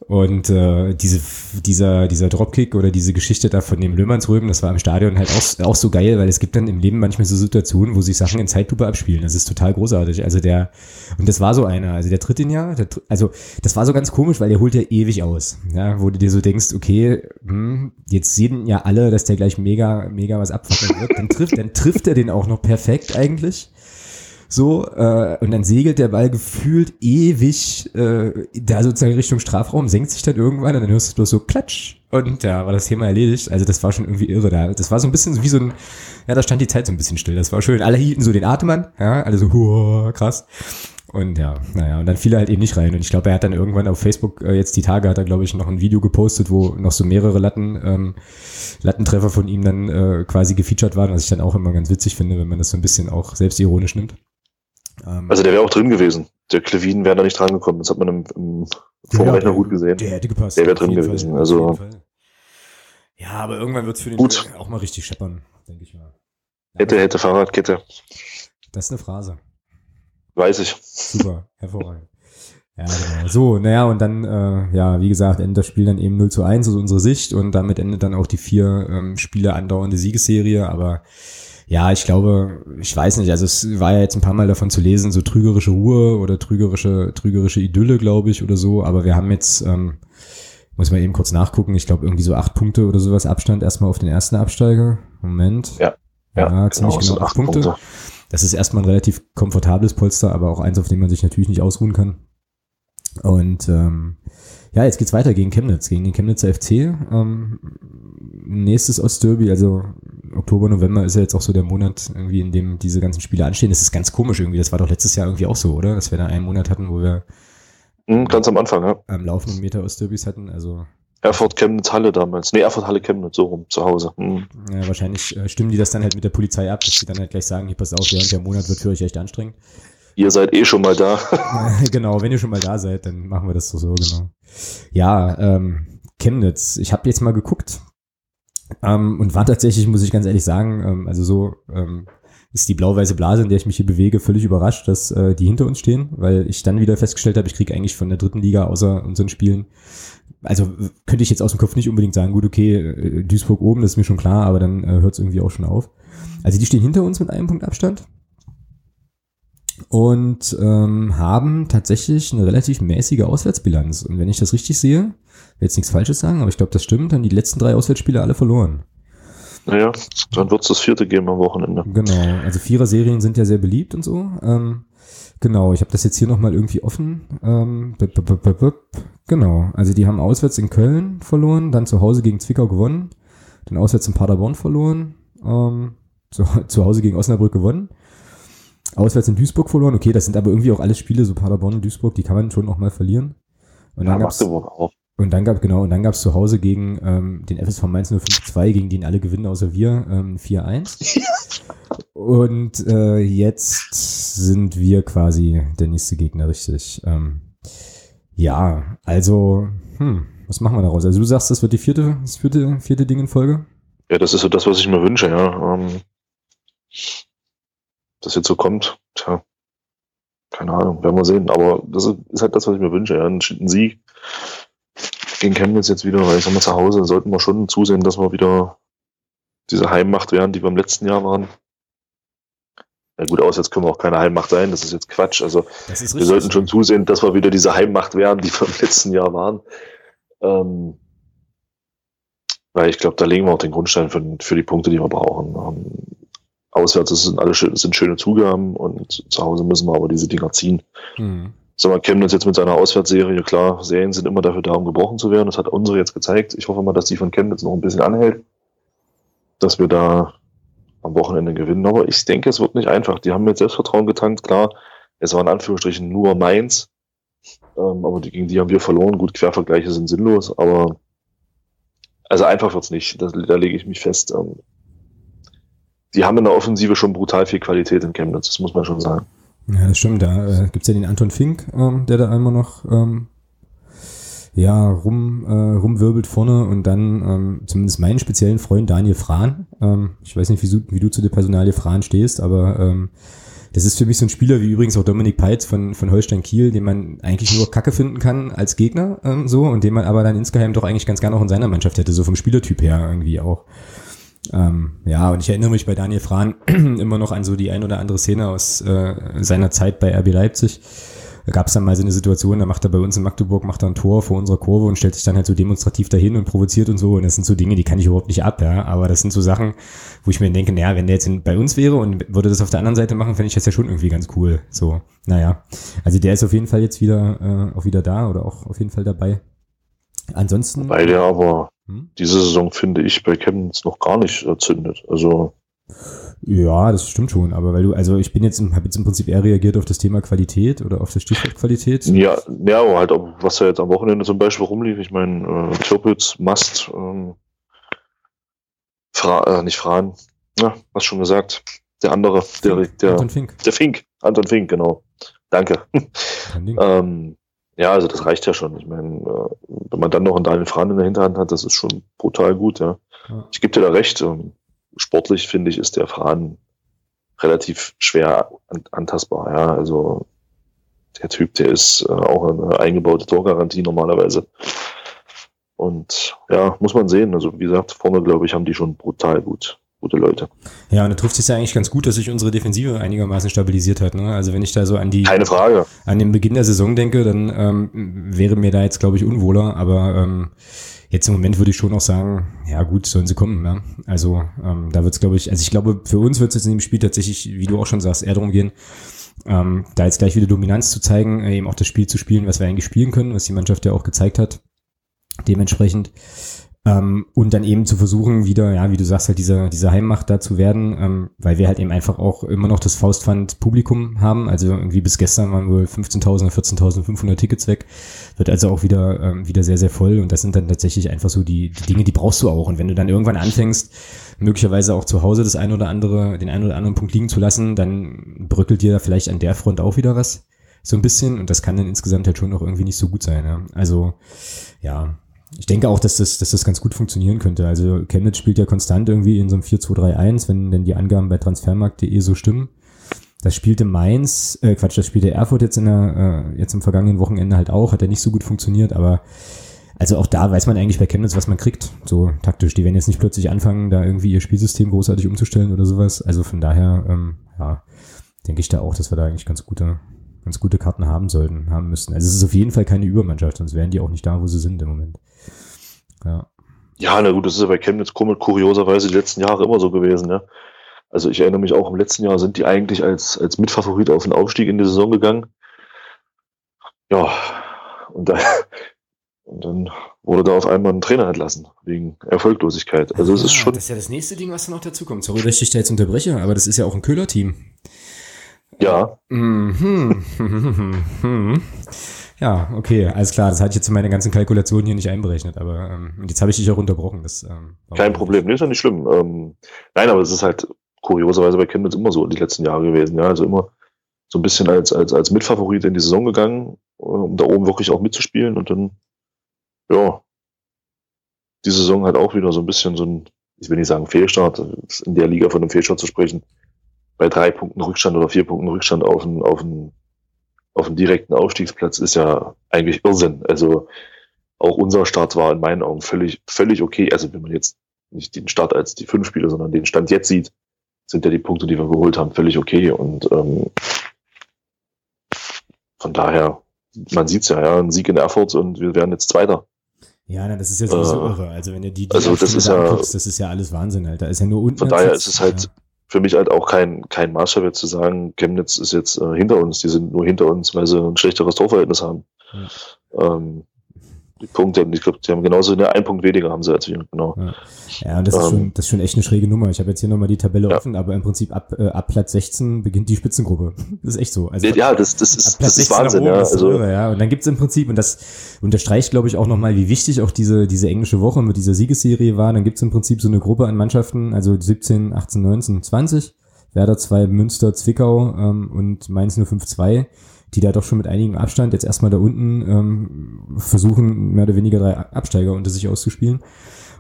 Und äh, diese, dieser, dieser Dropkick oder diese Geschichte da von dem Löhmannsröben, das war im Stadion halt auch, auch so geil, weil es gibt dann im Leben manchmal so Situationen, wo sich Sachen in Zeitlupe abspielen. Das ist total großartig. Also der, und das war so einer, also der tritt ihn ja, der, also das war so ganz komisch, weil der holt ja ewig aus. Ja, wo du dir so denkst, okay, hm, jetzt sehen ja alle, dass der gleich mega, mega was abfackeln wird. Dann trifft, dann trifft er den auch noch perfekt eigentlich. So, äh, und dann segelt der Ball gefühlt ewig äh, da sozusagen Richtung Strafraum, senkt sich dann irgendwann und dann hörst du bloß so Klatsch. Und ja, war das Thema erledigt. Also das war schon irgendwie irre da. Das war so ein bisschen wie so ein, ja, da stand die Zeit so ein bisschen still. Das war schön. Alle hielten so den Atem an, ja, alle so, huah, krass. Und ja, naja, und dann fiel er halt eben nicht rein. Und ich glaube, er hat dann irgendwann auf Facebook, äh, jetzt die Tage, hat er, glaube ich, noch ein Video gepostet, wo noch so mehrere Latten, ähm, Lattentreffer von ihm dann äh, quasi gefeatured waren, was ich dann auch immer ganz witzig finde, wenn man das so ein bisschen auch selbstironisch nimmt. Ähm, also der wäre auch drin gewesen. Der Klevin wäre da nicht drangekommen. Das hat man im, im Vorrechner ja, gut gesehen. Der hätte gepasst. Der wäre drin gewesen. Fall, also ja, aber irgendwann wird es für den gut. auch mal richtig scheppern, denke ich mal. Hätte, hätte Fahrradkette. Das ist eine Phrase. Weiß ich. Super, hervorragend. Ja, genau. So, naja, und dann, äh, ja, wie gesagt, endet das Spiel dann eben 0 zu 1 aus unserer Sicht und damit endet dann auch die vier ähm, Spiele andauernde Siegesserie, aber ja, ich glaube, ich weiß nicht, also es war ja jetzt ein paar Mal davon zu lesen, so trügerische Ruhe oder trügerische, trügerische Idylle, glaube ich, oder so, aber wir haben jetzt, ähm, muss man eben kurz nachgucken, ich glaube irgendwie so acht Punkte oder sowas Abstand erstmal auf den ersten Absteiger. Moment. Ja. Ja, ja genau, ziemlich genau acht Punkte. Punkte. Das ist erstmal ein relativ komfortables Polster, aber auch eins, auf dem man sich natürlich nicht ausruhen kann. Und ähm, ja, jetzt geht's weiter gegen Chemnitz, gegen den Chemnitzer FC. Ähm, nächstes Ostderby, also Oktober, November ist ja jetzt auch so der Monat, irgendwie, in dem diese ganzen Spiele anstehen. Das ist ganz komisch irgendwie. Das war doch letztes Jahr irgendwie auch so, oder? Dass wir da einen Monat hatten, wo wir mhm, ganz am Anfang, ja. Am laufenden Meter Ostderbys hatten. Also Erfurt Chemnitz Halle damals. Nee, Erfurt Halle Chemnitz, so rum, zu Hause. Mhm. Ja, wahrscheinlich äh, stimmen die das dann halt mit der Polizei ab, dass die dann halt gleich sagen, hier pass auf, während der Monat wird für euch echt anstrengend. Ihr seid eh schon mal da. <laughs> genau, wenn ihr schon mal da seid, dann machen wir das so, so genau. Ja, ähm, Chemnitz. Ich habe jetzt mal geguckt ähm, und war tatsächlich, muss ich ganz ehrlich sagen, ähm, also so ähm, ist die blau-weiße Blase, in der ich mich hier bewege, völlig überrascht, dass äh, die hinter uns stehen, weil ich dann wieder festgestellt habe, ich kriege eigentlich von der dritten Liga außer unseren Spielen also könnte ich jetzt aus dem Kopf nicht unbedingt sagen, gut, okay, äh, Duisburg oben, das ist mir schon klar, aber dann äh, hört es irgendwie auch schon auf. Also die stehen hinter uns mit einem Punkt Abstand und ähm, haben tatsächlich eine relativ mäßige Auswärtsbilanz. Und wenn ich das richtig sehe, will jetzt nichts Falsches sagen, aber ich glaube, das stimmt, dann die letzten drei Auswärtsspiele alle verloren. Naja, dann wird es das vierte geben am Wochenende. Genau, also Vierer-Serien sind ja sehr beliebt und so. Ähm, genau, ich habe das jetzt hier nochmal irgendwie offen. Ähm, genau, also die haben auswärts in Köln verloren, dann zu Hause gegen Zwickau gewonnen, dann auswärts in Paderborn verloren, ähm, zu, <laughs> zu Hause gegen Osnabrück gewonnen Auswärts in Duisburg verloren. Okay, das sind aber irgendwie auch alle Spiele, so Paderborn und Duisburg, die kann man schon auch mal verlieren. Und dann ja, gab's, auch. Und dann gab genau, und dann gab's zu Hause gegen ähm, den FSV Mainz 052, gegen den alle gewinnen außer wir, ähm, 4-1. <laughs> und äh, jetzt sind wir quasi der nächste Gegner, richtig. Ähm, ja, also, hm, was machen wir daraus? Also du sagst, das wird die vierte, das vierte, vierte Ding in Folge? Ja, das ist so das, was ich mir wünsche, ja. Ähm, das jetzt so kommt, tja. keine Ahnung, werden wir sehen. Aber das ist halt das, was ich mir wünsche. Ja. Ein, Sieg gegen Chemnitz jetzt wieder, weil ich sag mal, zu Hause sollten wir schon zusehen, dass wir wieder diese Heimmacht werden, die wir im letzten Jahr waren. Ja gut, aus jetzt können wir auch keine Heimmacht sein, das ist jetzt Quatsch. Also wir sollten schon zusehen, dass wir wieder diese Heimmacht werden, die wir im letzten Jahr waren. Ähm, weil ich glaube, da legen wir auch den Grundstein für, für die Punkte, die wir brauchen. Ähm, auswärts sind alle sind schöne Zugaben und zu Hause müssen wir aber diese Dinger ziehen. Mhm. Sag mal, Chemnitz jetzt mit seiner Auswärtsserie, klar, Serien sind immer dafür da, um gebrochen zu werden. Das hat unsere jetzt gezeigt. Ich hoffe mal, dass die von Chemnitz noch ein bisschen anhält, dass wir da am Wochenende gewinnen. Aber ich denke, es wird nicht einfach. Die haben mit Selbstvertrauen getankt, klar. Es war in Anführungsstrichen nur Mainz. Ähm, aber die, gegen die haben wir verloren. Gut, Quervergleiche sind sinnlos, aber also einfach wird's nicht. Das, da lege ich mich fest. Ähm, die haben in der Offensive schon brutal viel Qualität in Chemnitz, das muss man schon sagen. Ja, das stimmt. Da äh, gibt ja den Anton Fink, ähm, der da einmal noch ähm, ja, rum, äh, rumwirbelt vorne und dann ähm, zumindest meinen speziellen Freund Daniel Frahn. Ähm, ich weiß nicht, wie du, wie du zu der Personalie Frahn stehst, aber ähm, das ist für mich so ein Spieler wie übrigens auch Dominik Peitz von, von Holstein Kiel, den man eigentlich nur Kacke finden kann als Gegner ähm, so und den man aber dann insgeheim doch eigentlich ganz gerne auch in seiner Mannschaft hätte, so vom Spielertyp her irgendwie auch. Ähm, ja, und ich erinnere mich bei Daniel Frahn <clears throat> immer noch an so die ein oder andere Szene aus äh, seiner Zeit bei RB Leipzig. Da gab es dann mal so eine Situation, da macht er bei uns in Magdeburg macht er ein Tor vor unserer Kurve und stellt sich dann halt so demonstrativ dahin und provoziert und so. Und das sind so Dinge, die kann ich überhaupt nicht ab, ja. Aber das sind so Sachen, wo ich mir denke, naja, wenn der jetzt bei uns wäre und würde das auf der anderen Seite machen, fände ich das ja schon irgendwie ganz cool. So, naja. Also der ist auf jeden Fall jetzt wieder, äh, auch wieder da oder auch auf jeden Fall dabei. Ansonsten. Weil der aber hm? diese Saison, finde ich, bei Chemnitz noch gar nicht erzündet. Also. Ja, das stimmt schon, aber weil du, also ich bin jetzt, habe jetzt im Prinzip eher reagiert auf das Thema Qualität oder auf das Stichwort Qualität. Ja, ja, aber halt, auch, was da jetzt am Wochenende zum Beispiel rumlief, ich meine, äh, Türpitz, Mast, ähm, Fra äh, nicht Fran, ja, was schon gesagt, der andere, der, der, Anton Fink. der Fink, Anton Fink, genau. Danke. <laughs> ähm, ja, also das reicht ja schon. Ich meine, äh, wenn man dann noch einen Daniel Fran in der Hinterhand hat, das ist schon brutal gut, ja. ja. Ich gebe dir da recht. Ähm, sportlich finde ich, ist der Fran relativ schwer antastbar, ja. Also der Typ, der ist äh, auch eine eingebaute Torgarantie normalerweise. Und ja, muss man sehen. Also wie gesagt, vorne glaube ich, haben die schon brutal gut gute Leute. Ja, und da trifft es ja eigentlich ganz gut, dass sich unsere Defensive einigermaßen stabilisiert hat. Ne? Also wenn ich da so an die Keine Frage. an den Beginn der Saison denke, dann ähm, wäre mir da jetzt, glaube ich, unwohler, aber ähm, jetzt im Moment würde ich schon auch sagen, ja gut, sollen sie kommen. Ja? Also ähm, da wird es, glaube ich, also ich glaube, für uns wird es jetzt in dem Spiel tatsächlich, wie du auch schon sagst, eher darum gehen, ähm, da jetzt gleich wieder Dominanz zu zeigen, äh, eben auch das Spiel zu spielen, was wir eigentlich spielen können, was die Mannschaft ja auch gezeigt hat. Dementsprechend ähm, und dann eben zu versuchen, wieder, ja, wie du sagst, halt diese, diese Heimmacht da zu werden, ähm, weil wir halt eben einfach auch immer noch das Faustpfand Publikum haben. Also irgendwie bis gestern waren wohl 15.000 oder 14.500 Tickets weg. Wird also auch wieder, ähm, wieder sehr, sehr voll. Und das sind dann tatsächlich einfach so die, die Dinge, die brauchst du auch. Und wenn du dann irgendwann anfängst, möglicherweise auch zu Hause das ein oder andere, den einen oder anderen Punkt liegen zu lassen, dann bröckelt dir da vielleicht an der Front auch wieder was. So ein bisschen. Und das kann dann insgesamt halt schon auch irgendwie nicht so gut sein. Ja? Also, ja, ich denke auch, dass das, dass das ganz gut funktionieren könnte. Also Chemnitz spielt ja konstant irgendwie in so einem 4-2-3-1, wenn denn die Angaben bei transfermarkt.de so stimmen. Das spielte Mainz, äh, Quatsch, das spielte Erfurt jetzt in der, äh, jetzt im vergangenen Wochenende halt auch, hat ja nicht so gut funktioniert, aber also auch da weiß man eigentlich bei Chemnitz, was man kriegt, so taktisch. Die werden jetzt nicht plötzlich anfangen, da irgendwie ihr Spielsystem großartig umzustellen oder sowas. Also von daher, ähm, ja, denke ich da auch, dass wir da eigentlich ganz gute, ganz gute Karten haben sollten, haben müssten. Also es ist auf jeden Fall keine Übermannschaft, sonst wären die auch nicht da, wo sie sind im Moment. Ja. Ja, na gut, das ist ja bei Chemnitz kurioserweise die letzten Jahre immer so gewesen, ja. Also ich erinnere mich auch im letzten Jahr sind die eigentlich als, als Mitfavorit auf den Aufstieg in die Saison gegangen. Ja, und, da, <laughs> und dann wurde da auf einmal ein Trainer entlassen, wegen Erfolglosigkeit. Also es ja, ist schon. Das ist ja das nächste Ding, was da noch dazu kommt. Sorry, dass ich dich da jetzt unterbreche, aber das ist ja auch ein Köhler-Team. Ja. Mhm. <laughs> <laughs> Ja, okay, alles klar. Das hatte ich jetzt in meine ganzen Kalkulationen hier nicht einberechnet, aber ähm, jetzt habe ich dich auch unterbrochen. Das, ähm, Kein Problem, nee, ist ja nicht schlimm. Ähm, nein, aber es ist halt kurioserweise bei Chemnitz immer so die letzten Jahre gewesen. Ja, also immer so ein bisschen als, als, als Mitfavorit in die Saison gegangen, äh, um da oben wirklich auch mitzuspielen und dann, ja, die Saison hat auch wieder so ein bisschen so ein, ich will nicht sagen Fehlstart, in der Liga von einem Fehlstart zu sprechen, bei drei Punkten Rückstand oder vier Punkten Rückstand auf einen, auf einen auf dem direkten Aufstiegsplatz ist ja eigentlich Irrsinn. Also auch unser Start war in meinen Augen völlig, völlig okay. Also wenn man jetzt nicht den Start als die fünf Spiele, sondern den Stand jetzt sieht, sind ja die Punkte, die wir geholt haben, völlig okay. Und ähm, von daher, man sieht's ja, ja, ein Sieg in Erfurt und wir werden jetzt Zweiter. Ja, na, das ist ja sowieso äh, irre. Also wenn ihr die, die also das ist ja, anguckst, das ist ja alles Wahnsinn, Alter. Ist ja nur unten. Von daher ist es halt ja. Für mich halt auch kein, kein Maßstab jetzt zu sagen, Chemnitz ist jetzt äh, hinter uns. Die sind nur hinter uns, weil sie ein schlechteres Torverhältnis haben. Ja. Ähm, die Punkte, ich glaube, die haben genauso eine ein Punkt weniger haben sie als wir, genau. Ja, ja das, ist ähm, schon, das ist schon echt eine schräge Nummer. Ich habe jetzt hier nochmal die Tabelle ja. offen, aber im Prinzip ab, äh, ab Platz 16 beginnt die Spitzengruppe. <laughs> Das ist echt so. Also ja, das, das ist, das ist Wahnsinn, ja. Also, irre, ja. Und dann gibt's im Prinzip, und das unterstreicht, glaube ich, auch nochmal, wie wichtig auch diese, diese englische Woche mit dieser Siegesserie war. Dann gibt's im Prinzip so eine Gruppe an Mannschaften, also 17, 18, 19, 20. Werder 2, Münster, Zwickau ähm, und Mainz 052 die da doch schon mit einigem Abstand jetzt erstmal da unten ähm, versuchen, mehr oder weniger drei Absteiger unter sich auszuspielen.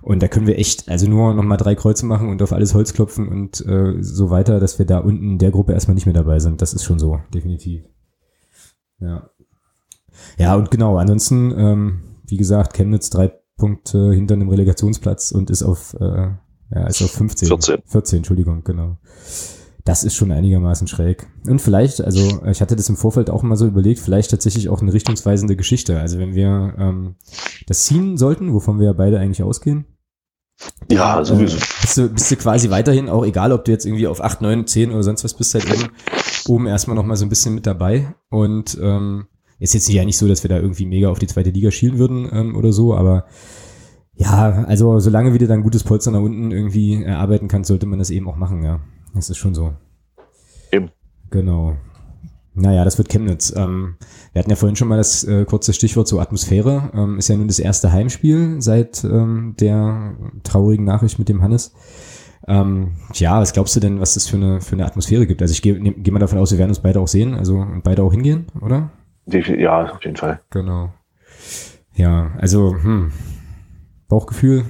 Und da können wir echt, also nur nochmal drei Kreuze machen und auf alles Holz klopfen und äh, so weiter, dass wir da unten in der Gruppe erstmal nicht mehr dabei sind. Das ist schon so, definitiv. Ja. Ja, und genau, ansonsten, ähm, wie gesagt, Chemnitz drei Punkte hinter einem Relegationsplatz und ist auf, äh, ja, ist auf 15. 14. 14, Entschuldigung, genau das ist schon einigermaßen schräg. Und vielleicht, also ich hatte das im Vorfeld auch mal so überlegt, vielleicht tatsächlich auch eine richtungsweisende Geschichte. Also wenn wir ähm, das ziehen sollten, wovon wir ja beide eigentlich ausgehen. Ja, sowieso. Äh, bist, du, bist du quasi weiterhin, auch egal, ob du jetzt irgendwie auf 8, 9, 10 oder sonst was bist, halt oben, oben erstmal nochmal so ein bisschen mit dabei. Und ähm, ist jetzt ja nicht so, dass wir da irgendwie mega auf die zweite Liga schielen würden ähm, oder so, aber ja, also solange wieder dann gutes Polster nach unten irgendwie erarbeiten kann, sollte man das eben auch machen, ja. Das ist schon so. Eben. Genau. Naja, das wird Chemnitz. Ähm, wir hatten ja vorhin schon mal das äh, kurze Stichwort zur Atmosphäre. Ähm, ist ja nun das erste Heimspiel seit ähm, der traurigen Nachricht mit dem Hannes. Ähm, ja, was glaubst du denn, was das für eine, für eine Atmosphäre gibt? Also ich gehe geh mal davon aus, wir werden uns beide auch sehen, also beide auch hingehen, oder? Ja, auf jeden Fall. Genau. Ja, also, hm, Bauchgefühl?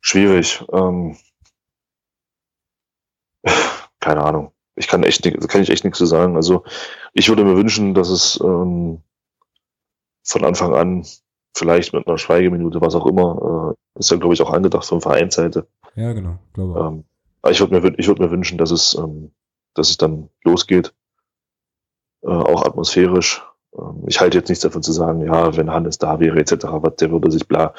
Schwierig. Ähm, keine Ahnung. Ich kann echt nicht, kann ich echt nichts zu sagen. Also ich würde mir wünschen, dass es ähm, von Anfang an vielleicht mit einer Schweigeminute, was auch immer, äh, ist ja glaube ich auch angedacht von Vereinsseite. Ja, genau, glaube ähm, aber ich würde mir, ich würde mir wünschen, dass es, ähm, dass es dann losgeht, äh, auch atmosphärisch. Ähm, ich halte jetzt nichts davon zu sagen, ja, wenn Hannes da wäre etc., was der würde sich bla,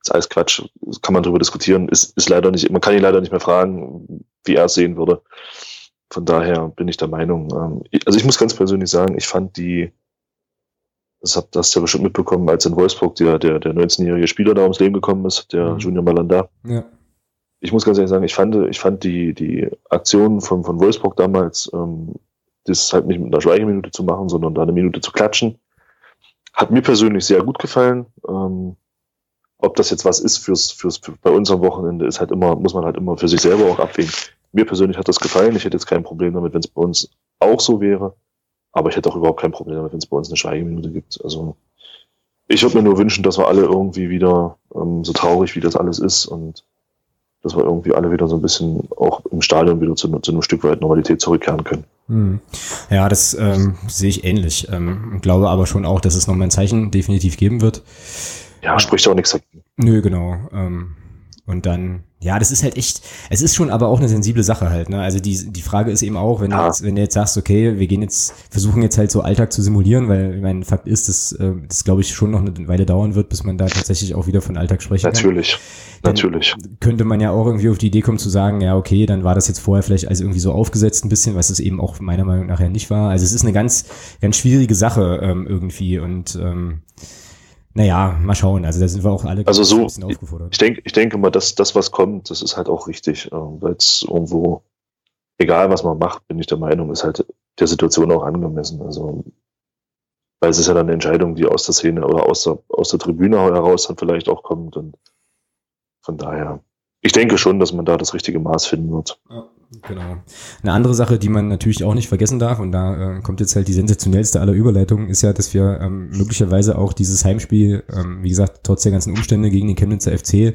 ist alles Quatsch, kann man darüber diskutieren, ist, ist leider nicht, man kann ihn leider nicht mehr fragen, wie er es sehen würde. Von daher bin ich der Meinung, ähm, also ich muss ganz persönlich sagen, ich fand die, das habt das ja bestimmt mitbekommen, als in Wolfsburg der, der, der 19-jährige Spieler da ums Leben gekommen ist, der mhm. Junior Malanda. Ja. Ich muss ganz ehrlich sagen, ich fand, ich fand die, die Aktion von, von Wolfsburg damals, ähm, das halt nicht mit einer Schweigeminute zu machen, sondern da eine Minute zu klatschen, hat mir persönlich sehr gut gefallen. Ähm, ob das jetzt was ist fürs, fürs, für, bei uns am Wochenende, ist halt immer, muss man halt immer für sich selber auch abwägen. Mir persönlich hat das gefallen. Ich hätte jetzt kein Problem damit, wenn es bei uns auch so wäre. Aber ich hätte auch überhaupt kein Problem damit, wenn es bei uns eine Schweigeminute gibt. Also ich würde mir nur wünschen, dass wir alle irgendwie wieder, ähm, so traurig wie das alles ist und dass wir irgendwie alle wieder so ein bisschen auch im Stadion wieder zu, zu einem Stück weit Normalität zurückkehren können. Hm. Ja, das ähm, sehe ich ähnlich. Ähm, glaube aber schon auch, dass es nochmal ein Zeichen definitiv geben wird. Ja, spricht auch nichts dagegen. Nö, genau. Ähm, und dann, ja, das ist halt echt, es ist schon aber auch eine sensible Sache halt, ne? Also die, die Frage ist eben auch, wenn, ja. du jetzt, wenn du jetzt sagst, okay, wir gehen jetzt, versuchen jetzt halt so Alltag zu simulieren, weil mein Fakt ist, dass äh, das glaube ich schon noch eine Weile dauern wird, bis man da tatsächlich auch wieder von Alltag sprechen natürlich, kann. Natürlich, natürlich. Könnte man ja auch irgendwie auf die Idee kommen zu sagen, ja, okay, dann war das jetzt vorher vielleicht also irgendwie so aufgesetzt ein bisschen, was es eben auch meiner Meinung nach ja nicht war. Also es ist eine ganz, ganz schwierige Sache ähm, irgendwie und ähm, naja, mal schauen. Also da sind wir auch alle also so, ein bisschen aufgefordert. Ich denke, ich denke mal, dass das, was kommt, das ist halt auch richtig, äh, weil es irgendwo, egal was man macht, bin ich der Meinung, ist halt der Situation auch angemessen. Also weil es ist ja dann eine Entscheidung, die aus der Szene oder aus der, aus der Tribüne heraus dann vielleicht auch kommt. Und von daher, ich denke schon, dass man da das richtige Maß finden wird. Ja. Genau. Eine andere Sache, die man natürlich auch nicht vergessen darf, und da äh, kommt jetzt halt die sensationellste aller Überleitungen, ist ja, dass wir ähm, möglicherweise auch dieses Heimspiel, ähm, wie gesagt, trotz der ganzen Umstände gegen den Chemnitzer FC,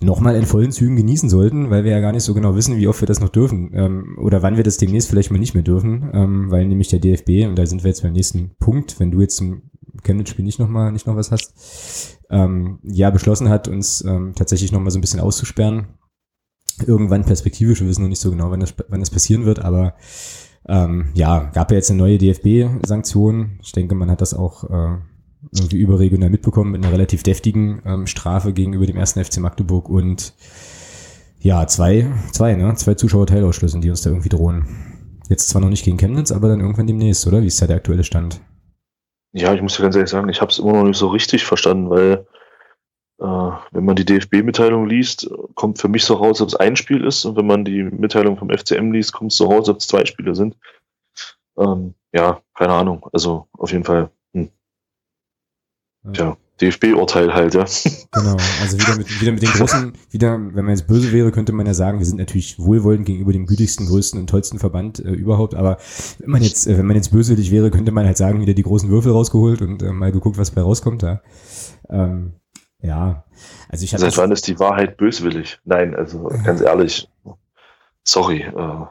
nochmal in vollen Zügen genießen sollten, weil wir ja gar nicht so genau wissen, wie oft wir das noch dürfen ähm, oder wann wir das demnächst vielleicht mal nicht mehr dürfen, ähm, weil nämlich der DFB, und da sind wir jetzt beim nächsten Punkt, wenn du jetzt zum Chemnitz-Spiel nicht nochmal nicht noch was hast, ähm, ja beschlossen hat, uns ähm, tatsächlich nochmal so ein bisschen auszusperren. Irgendwann perspektivisch, wir wissen noch nicht so genau, wann das, wann das passieren wird, aber ähm, ja, gab ja jetzt eine neue DFB-Sanktion. Ich denke, man hat das auch äh, irgendwie überregional mitbekommen mit einer relativ deftigen ähm, Strafe gegenüber dem ersten FC Magdeburg und ja, zwei, zwei, ne? Zwei Zuschauerteilausschlüssen, die uns da irgendwie drohen. Jetzt zwar noch nicht gegen Chemnitz, aber dann irgendwann demnächst, oder? Wie ist da der aktuelle Stand? Ja, ich muss ja ganz ehrlich sagen, ich habe es immer noch nicht so richtig verstanden, weil wenn man die DFB-Mitteilung liest, kommt für mich so raus, ob es ein Spiel ist und wenn man die Mitteilung vom FCM liest, kommt es so raus, ob es zwei Spiele sind. Ähm, ja, keine Ahnung. Also auf jeden Fall ja, DFB-Urteil halt, ja. <laughs> Genau, also wieder mit, wieder mit den großen, wieder, wenn man jetzt böse wäre, könnte man ja sagen, wir sind natürlich wohlwollend gegenüber dem gütigsten, größten und tollsten Verband äh, überhaupt, aber wenn man jetzt, äh, wenn man jetzt böswillig wäre, könnte man halt sagen, wieder die großen Würfel rausgeholt und äh, mal geguckt, was bei rauskommt da. Ähm, ja, also ich hatte. Seit wann ist die Wahrheit böswillig? Nein, also ganz ehrlich, sorry, äh,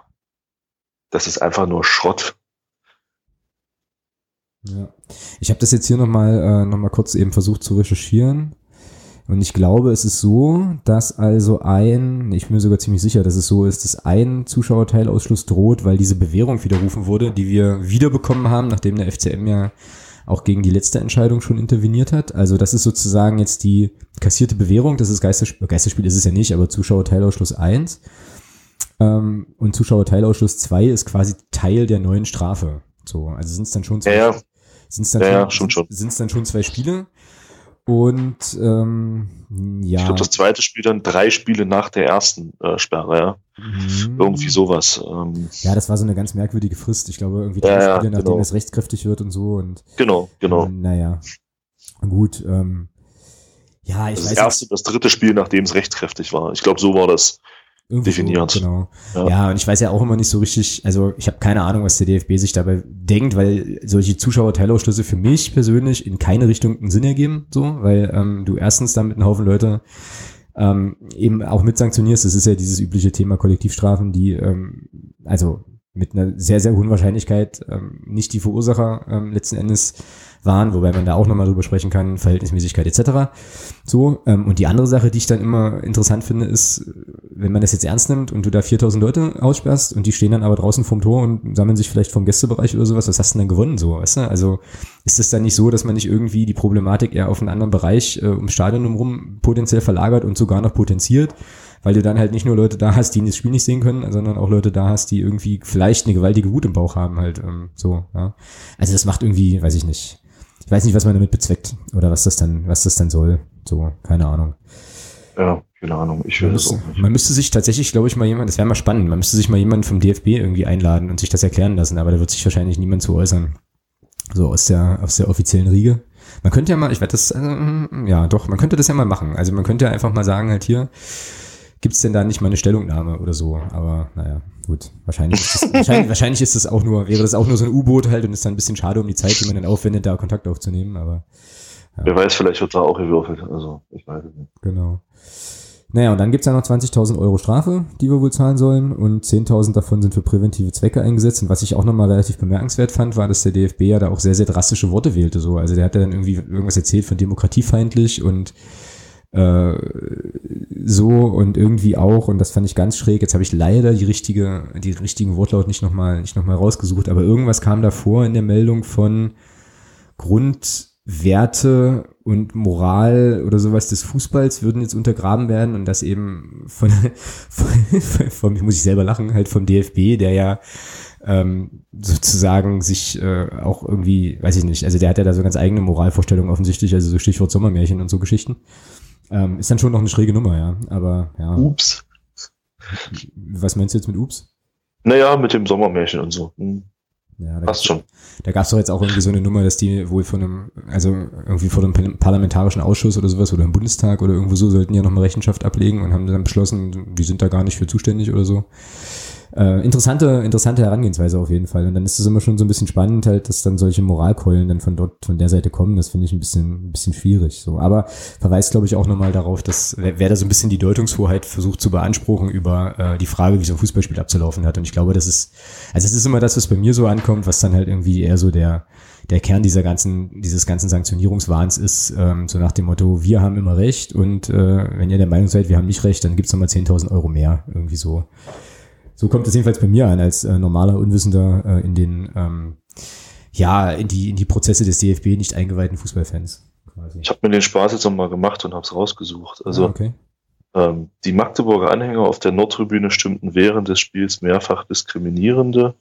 das ist einfach nur Schrott. Ja. Ich habe das jetzt hier nochmal äh, noch kurz eben versucht zu recherchieren. Und ich glaube, es ist so, dass also ein, ich bin mir sogar ziemlich sicher, dass es so ist, dass ein Zuschauerteilausschluss droht, weil diese Bewährung widerrufen wurde, die wir wiederbekommen haben, nachdem der FCM ja auch gegen die letzte Entscheidung schon interveniert hat. Also das ist sozusagen jetzt die kassierte Bewährung, das ist Geisterspiel, Geisterspiel ist es ja nicht, aber Zuschauerteilausschluss 1. Ähm, und Zuschauerteilausschluss 2 ist quasi Teil der neuen Strafe. So, also sind es dann schon zwei, ja, ja. Sind es dann, ja, schon, schon. Sind's dann schon zwei Spiele? Und ähm, ja. Ich glaube, das zweite Spiel dann drei Spiele nach der ersten äh, Sperre, ja. Mhm. Irgendwie sowas. Ähm. Ja, das war so eine ganz merkwürdige Frist. Ich glaube, irgendwie drei ja, Spiele, nachdem genau. es rechtskräftig wird und so. Und, genau, genau. Ähm, naja. Gut. Ähm, ja, ich das weiß. Das erste, das dritte Spiel, nachdem es rechtskräftig war. Ich glaube, so war das. Irgendwie definiert. So, genau. Ja. ja. und ich weiß ja auch immer nicht so richtig, also ich habe keine Ahnung, was der DFB sich dabei denkt, weil solche Zuschauerteilausschlüsse für mich persönlich in keine Richtung einen Sinn ergeben, so, weil ähm, du erstens damit einen Haufen Leute ähm, eben auch mit sanktionierst. Das ist ja dieses übliche Thema Kollektivstrafen, die ähm, also mit einer sehr, sehr hohen Wahrscheinlichkeit ähm, nicht die Verursacher ähm, letzten Endes waren, wobei man da auch nochmal drüber sprechen kann, Verhältnismäßigkeit etc. So, ähm, und die andere Sache, die ich dann immer interessant finde, ist, wenn man das jetzt ernst nimmt und du da 4000 Leute aussperrst und die stehen dann aber draußen vorm Tor und sammeln sich vielleicht vom Gästebereich oder sowas, was hast du denn dann gewonnen so, weißt du? Also ist es dann nicht so, dass man nicht irgendwie die Problematik eher auf einen anderen Bereich äh, ums Stadion herum potenziell verlagert und sogar noch potenziert? weil du dann halt nicht nur Leute da hast, die das Spiel nicht sehen können, sondern auch Leute da hast, die irgendwie vielleicht eine gewaltige Wut im Bauch haben halt ähm, so. Ja. Also das macht irgendwie, weiß ich nicht, ich weiß nicht, was man damit bezweckt oder was das dann, was das dann soll. So, keine Ahnung. Ja, keine Ahnung. Ich will man müsste, man müsste sich tatsächlich, glaube ich, mal jemand, das wäre mal spannend, man müsste sich mal jemanden vom DFB irgendwie einladen und sich das erklären lassen, aber da wird sich wahrscheinlich niemand zu äußern. So aus der, aus der offiziellen Riege. Man könnte ja mal, ich werde das, äh, ja doch, man könnte das ja mal machen. Also man könnte ja einfach mal sagen, halt hier, gibt's denn da nicht mal eine Stellungnahme oder so? Aber naja, gut. Wahrscheinlich ist das, wahrscheinlich, <laughs> wahrscheinlich ist das auch nur, wäre das auch nur so ein U-Boot halt und ist dann ein bisschen schade um die Zeit, die man dann aufwendet, da Kontakt aufzunehmen, aber. Ja. Wer weiß, vielleicht wird da auch gewürfelt. Also, ich weiß es nicht. Genau. Naja, und dann gibt's ja noch 20.000 Euro Strafe, die wir wohl zahlen sollen. Und 10.000 davon sind für präventive Zwecke eingesetzt. Und was ich auch nochmal relativ bemerkenswert fand, war, dass der DFB ja da auch sehr, sehr drastische Worte wählte. So. Also der hat ja dann irgendwie irgendwas erzählt von demokratiefeindlich und äh, so und irgendwie auch, und das fand ich ganz schräg, jetzt habe ich leider die richtige, die richtigen Wortlaut nicht nochmal nicht noch rausgesucht, aber irgendwas kam davor in der Meldung von Grundwerte und Moral oder sowas des Fußballs würden jetzt untergraben werden und das eben von, von, von muss ich selber lachen, halt vom DFB, der ja ähm, sozusagen sich äh, auch irgendwie, weiß ich nicht, also der hat ja da so ganz eigene Moralvorstellungen offensichtlich, also so Stichwort Sommermärchen und so Geschichten. Ähm, ist dann schon noch eine schräge Nummer, ja. Aber ja. Ups. Was meinst du jetzt mit Ups? Naja, mit dem Sommermärchen und so. Hm. Ja, Passt schon. Da gab es doch jetzt auch irgendwie so eine Nummer, dass die wohl von einem, also irgendwie vor dem parlamentarischen Ausschuss oder sowas oder im Bundestag oder irgendwo so sollten ja nochmal Rechenschaft ablegen und haben dann beschlossen, die sind da gar nicht für zuständig oder so. Äh, interessante, interessante Herangehensweise auf jeden Fall. Und dann ist es immer schon so ein bisschen spannend, halt, dass dann solche Moralkeulen dann von dort, von der Seite kommen. Das finde ich ein bisschen, ein bisschen schwierig. So, aber verweist, glaube ich, auch nochmal darauf, dass wer, wer da so ein bisschen die Deutungshoheit versucht zu beanspruchen über äh, die Frage, wie so ein Fußballspiel abzulaufen hat. Und ich glaube, das ist, also es ist immer das, was bei mir so ankommt, was dann halt irgendwie eher so der der Kern dieser ganzen, dieses ganzen Sanktionierungswahns ist, ähm, so nach dem Motto, wir haben immer recht und äh, wenn ihr der Meinung seid, wir haben nicht recht, dann gibt's nochmal 10.000 Euro mehr. Irgendwie so. So kommt es jedenfalls bei mir an, als äh, normaler Unwissender äh, in den, ähm, ja, in die, in die Prozesse des DFB nicht eingeweihten Fußballfans. Quasi. Ich habe mir den Spaß jetzt nochmal gemacht und habe es rausgesucht. Also ah, okay. ähm, die Magdeburger Anhänger auf der Nordtribüne stimmten während des Spiels mehrfach diskriminierende,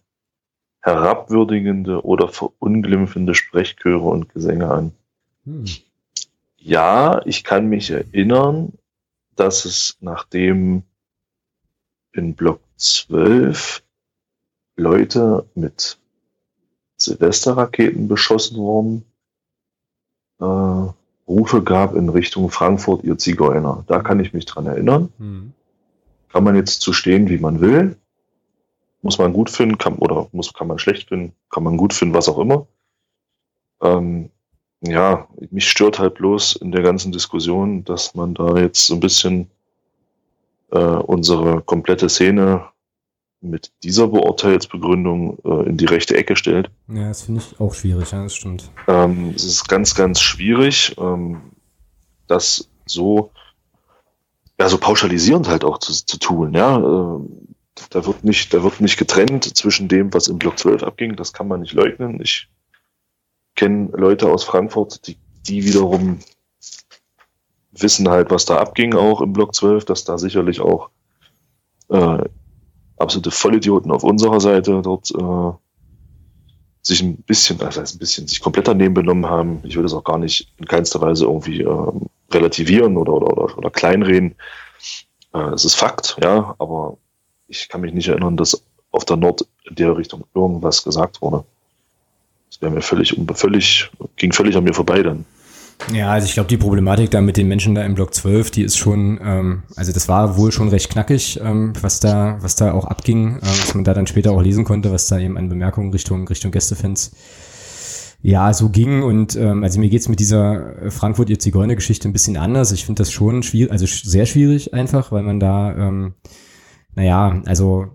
herabwürdigende oder verunglimpfende Sprechchöre und Gesänge an. Hm. Ja, ich kann mich erinnern, dass es nachdem in Block 12 Leute mit Silvesterraketen beschossen wurden, äh, Rufe gab in Richtung Frankfurt, ihr Zigeuner. Da kann ich mich dran erinnern. Mhm. Kann man jetzt zu stehen, wie man will. Muss man gut finden, kann, oder muss, kann man schlecht finden, kann man gut finden, was auch immer. Ähm, ja, mich stört halt bloß in der ganzen Diskussion, dass man da jetzt so ein bisschen äh, unsere komplette Szene mit dieser Beurteilsbegründung äh, in die rechte Ecke stellt. Ja, das finde ich auch schwierig, ja, das stimmt. Ähm, es ist ganz, ganz schwierig, ähm, das so, ja, so pauschalisierend halt auch zu, zu tun, ja. Äh, da wird nicht, da wird nicht getrennt zwischen dem, was im Block 12 abging, das kann man nicht leugnen. Ich kenne Leute aus Frankfurt, die, die wiederum wissen halt, was da abging, auch im Block 12, dass da sicherlich auch äh, absolute Vollidioten auf unserer Seite dort äh, sich ein bisschen, also ein bisschen, sich komplett daneben benommen haben. Ich will das auch gar nicht in keinster Weise irgendwie äh, relativieren oder, oder, oder, oder kleinreden. Äh, es ist Fakt, ja, aber ich kann mich nicht erinnern, dass auf der Nord in der Richtung irgendwas gesagt wurde. Das wäre mir völlig, völlig, ging völlig an mir vorbei dann. Ja, also ich glaube, die Problematik da mit den Menschen da im Block 12, die ist schon, ähm, also das war wohl schon recht knackig, ähm, was da, was da auch abging, äh, was man da dann später auch lesen konnte, was da eben an Bemerkungen Richtung, Richtung Gästefans ja, so ging und ähm, also mir geht's mit dieser Frankfurt ihr Zigeuner-Geschichte ein bisschen anders. Ich finde das schon schwierig, also sehr schwierig einfach, weil man da, ähm, naja, also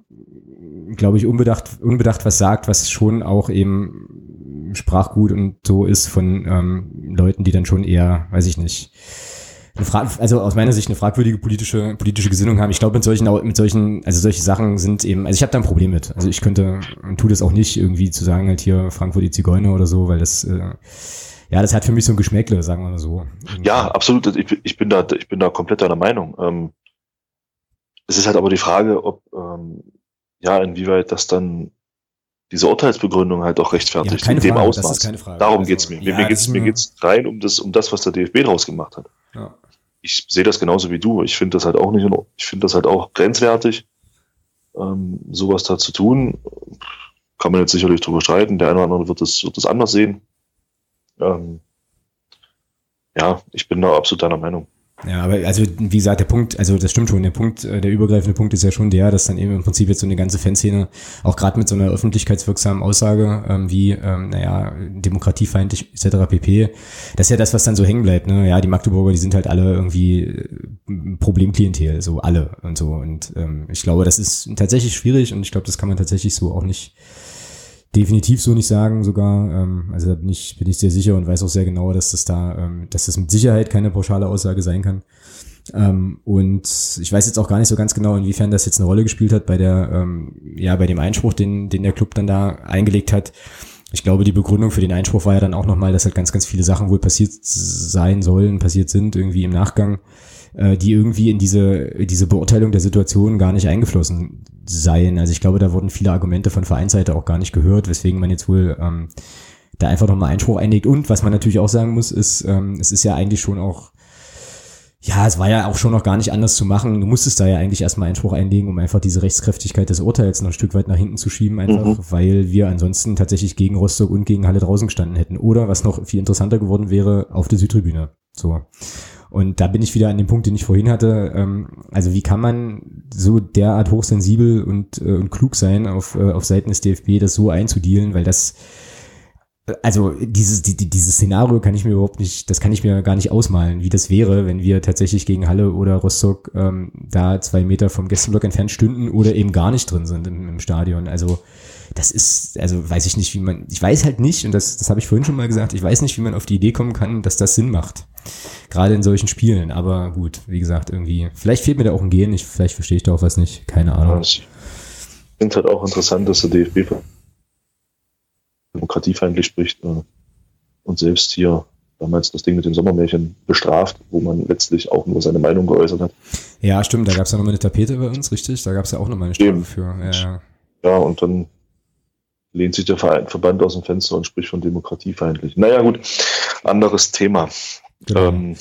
glaube ich, unbedacht, unbedacht was sagt, was schon auch eben Sprachgut und so ist von ähm, Leuten, die dann schon eher, weiß ich nicht, also aus meiner Sicht eine fragwürdige politische politische Gesinnung haben. Ich glaube mit solchen mit solchen also solche Sachen sind eben also ich habe da ein Problem mit. Also ich könnte und tu das auch nicht irgendwie zu sagen halt hier Frankfurt die Zigeuner oder so, weil das äh, ja das hat für mich so ein Geschmäckle, sagen wir mal so. Ja, absolut. Ich, ich bin da ich bin da komplett deiner Meinung. Ähm, es ist halt aber die Frage, ob ähm, ja inwieweit das dann diese Urteilsbegründung halt auch rechtfertigt ja, in dem Frage, Ausmaß. Darum also, geht's mir. Ja, mir geht's mir geht's rein um das um das, was der DFB draus gemacht hat. Ja. Ich sehe das genauso wie du. Ich finde das halt auch nicht. Ich finde das halt auch grenzwertig, ähm, sowas da zu tun. Kann man jetzt sicherlich drüber streiten. Der eine oder andere wird das wird das anders sehen. Ähm, ja, ich bin da absolut deiner Meinung. Ja, aber also wie gesagt, der Punkt, also das stimmt schon, der Punkt, äh, der übergreifende Punkt ist ja schon der, dass dann eben im Prinzip jetzt so eine ganze Fanszene, auch gerade mit so einer öffentlichkeitswirksamen Aussage ähm, wie, ähm, naja, demokratiefeindlich etc. pp, das ist ja das, was dann so hängen bleibt. Ne? Ja, die Magdeburger, die sind halt alle irgendwie äh, Problemklientel, so alle und so. Und ähm, ich glaube, das ist tatsächlich schwierig und ich glaube, das kann man tatsächlich so auch nicht definitiv so nicht sagen sogar. Ähm, also da bin ich, bin ich sehr sicher und weiß auch sehr genau, dass das da, ähm, dass das mit Sicherheit keine pauschale Aussage sein kann. Ähm, und ich weiß jetzt auch gar nicht so ganz genau, inwiefern das jetzt eine Rolle gespielt hat bei der, ähm, ja, bei dem Einspruch, den, den der Club dann da eingelegt hat. Ich glaube, die Begründung für den Einspruch war ja dann auch nochmal, dass halt ganz, ganz viele Sachen wohl passiert sein sollen, passiert sind, irgendwie im Nachgang, äh, die irgendwie in diese, diese Beurteilung der Situation gar nicht eingeflossen seien. Also ich glaube, da wurden viele Argumente von Vereinsseite auch gar nicht gehört, weswegen man jetzt wohl ähm, da einfach nochmal Einspruch einlegt. Und was man natürlich auch sagen muss, ist, ähm, es ist ja eigentlich schon auch, ja, es war ja auch schon noch gar nicht anders zu machen. Du musstest da ja eigentlich erstmal Einspruch einlegen, um einfach diese Rechtskräftigkeit des Urteils noch ein Stück weit nach hinten zu schieben, einfach, mhm. weil wir ansonsten tatsächlich gegen Rostock und gegen Halle draußen gestanden hätten. Oder, was noch viel interessanter geworden wäre, auf der Südtribüne. So. Und da bin ich wieder an dem Punkt, den ich vorhin hatte. Ähm, also wie kann man so derart hochsensibel und, äh, und klug sein, auf, äh, auf Seiten des DFB das so einzudealen, weil das also dieses, die, dieses Szenario kann ich mir überhaupt nicht, das kann ich mir gar nicht ausmalen, wie das wäre, wenn wir tatsächlich gegen Halle oder Rostock ähm, da zwei Meter vom Gästeblock entfernt stünden oder eben gar nicht drin sind im, im Stadion. Also das ist, also weiß ich nicht, wie man, ich weiß halt nicht, und das, das habe ich vorhin schon mal gesagt, ich weiß nicht, wie man auf die Idee kommen kann, dass das Sinn macht. Gerade in solchen Spielen. Aber gut, wie gesagt, irgendwie, vielleicht fehlt mir da auch ein Gen, ich, vielleicht verstehe ich da auch was nicht, keine Ahnung. Ich finde halt auch interessant, dass der DFB demokratiefeindlich spricht äh, und selbst hier damals das Ding mit den Sommermärchen bestraft, wo man letztlich auch nur seine Meinung geäußert hat. Ja, stimmt, da gab es ja nochmal eine Tapete bei uns, richtig? Da gab es ja auch nochmal eine Strafe für. Ja. ja, und dann lehnt sich der Verein, Verband aus dem Fenster und spricht von demokratiefeindlich. Naja, gut, anderes Thema. Genau. Ähm,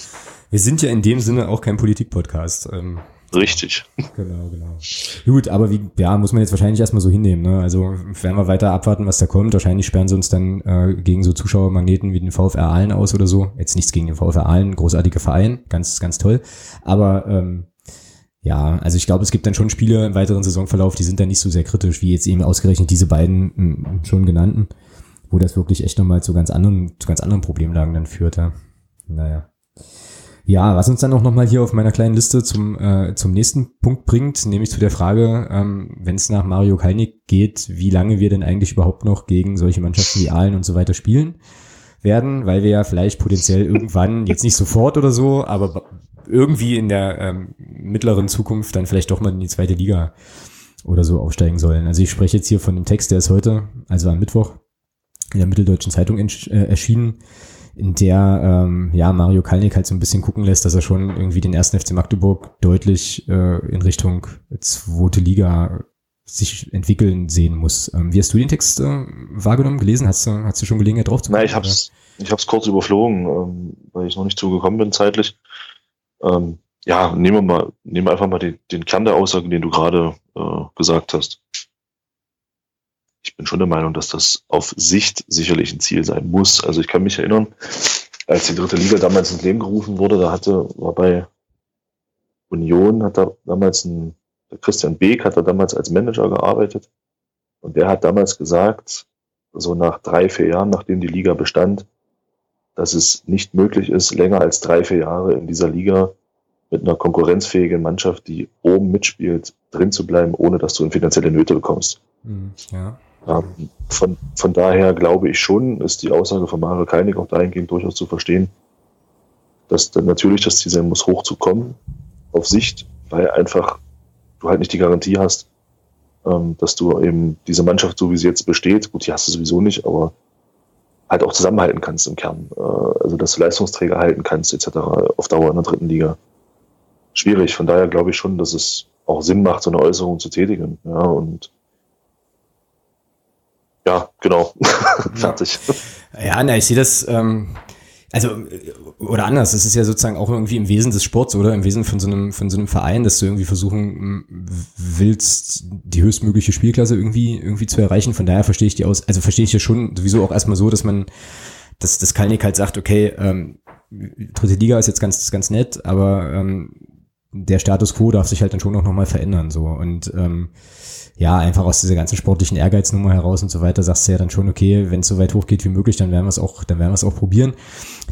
Wir sind ja in dem Sinne auch kein Politik-Podcast. Ähm, Richtig. <laughs> Genau, genau. Gut, aber wie, ja, muss man jetzt wahrscheinlich erstmal so hinnehmen. Ne? Also werden wir weiter abwarten, was da kommt. Wahrscheinlich sperren sie uns dann äh, gegen so Zuschauermagneten wie den VfR Aalen aus oder so. Jetzt nichts gegen den VfR Aalen, großartiger Verein, ganz, ganz toll. Aber ähm, ja, also ich glaube, es gibt dann schon Spiele im weiteren Saisonverlauf, die sind dann nicht so sehr kritisch, wie jetzt eben ausgerechnet diese beiden m, schon genannten, wo das wirklich echt nochmal zu ganz anderen, zu ganz anderen Problemlagen dann führt. Ja. Naja. Ja, was uns dann auch nochmal hier auf meiner kleinen Liste zum, äh, zum nächsten Punkt bringt, nämlich zu der Frage, ähm, wenn es nach Mario Kalnick geht, wie lange wir denn eigentlich überhaupt noch gegen solche Mannschaften wie Aalen und so weiter spielen werden, weil wir ja vielleicht potenziell irgendwann, jetzt nicht sofort oder so, aber irgendwie in der ähm, mittleren Zukunft dann vielleicht doch mal in die zweite Liga oder so aufsteigen sollen. Also ich spreche jetzt hier von dem Text, der ist heute, also am Mittwoch, in der Mitteldeutschen Zeitung äh, erschienen in der ähm, ja Mario Kalnick halt so ein bisschen gucken lässt, dass er schon irgendwie den ersten FC Magdeburg deutlich äh, in Richtung zweite Liga sich entwickeln sehen muss. Ähm, wie hast du den Text äh, wahrgenommen, gelesen? Hast du, hast du schon Gelegenheit drauf zu gucken? Nein, ich hab's, ich hab's kurz überflogen, ähm, weil ich noch nicht zugekommen bin zeitlich. Ähm, ja, nehmen wir mal, nehmen wir einfach mal den, den Kern der Aussage, den du gerade äh, gesagt hast ich bin schon der Meinung, dass das auf Sicht sicherlich ein Ziel sein muss. Also ich kann mich erinnern, als die dritte Liga damals ins Leben gerufen wurde, da hatte, war bei Union, hat da damals ein, der Christian Beek hat da damals als Manager gearbeitet. Und der hat damals gesagt, so nach drei, vier Jahren, nachdem die Liga bestand, dass es nicht möglich ist, länger als drei, vier Jahre in dieser Liga mit einer konkurrenzfähigen Mannschaft, die oben mitspielt, drin zu bleiben, ohne dass du in finanzielle Nöte bekommst. Hm, ja. Ähm, von, von daher glaube ich schon, ist die Aussage von Mario Keinig auch dahingehend durchaus zu verstehen, dass dann natürlich das Ziel sein muss, hochzukommen auf Sicht, weil einfach du halt nicht die Garantie hast, ähm, dass du eben diese Mannschaft, so wie sie jetzt besteht, gut, die hast du sowieso nicht, aber halt auch zusammenhalten kannst im Kern. Äh, also dass du Leistungsträger halten kannst, etc. auf Dauer in der dritten Liga. Schwierig. Von daher glaube ich schon, dass es auch Sinn macht, so eine Äußerung zu tätigen. Ja, und ja, genau. <laughs> Fertig. Ja, na, ich sehe das, ähm, also, oder anders, das ist ja sozusagen auch irgendwie im Wesen des Sports, oder? Im Wesen von so einem, von so einem Verein, dass du irgendwie versuchen willst, die höchstmögliche Spielklasse irgendwie, irgendwie zu erreichen. Von daher verstehe ich die aus, also verstehe ich ja schon sowieso auch erstmal so, dass man, dass, dass Kalnick halt sagt, okay, ähm, dritte Liga ist jetzt ganz, ganz nett, aber ähm, der Status quo darf sich halt dann schon auch nochmal verändern, so. Und, ähm, ja, einfach aus dieser ganzen sportlichen Ehrgeiznummer heraus und so weiter, sagst du ja dann schon, okay, wenn es so weit hochgeht wie möglich, dann werden wir es auch, dann werden wir es auch probieren.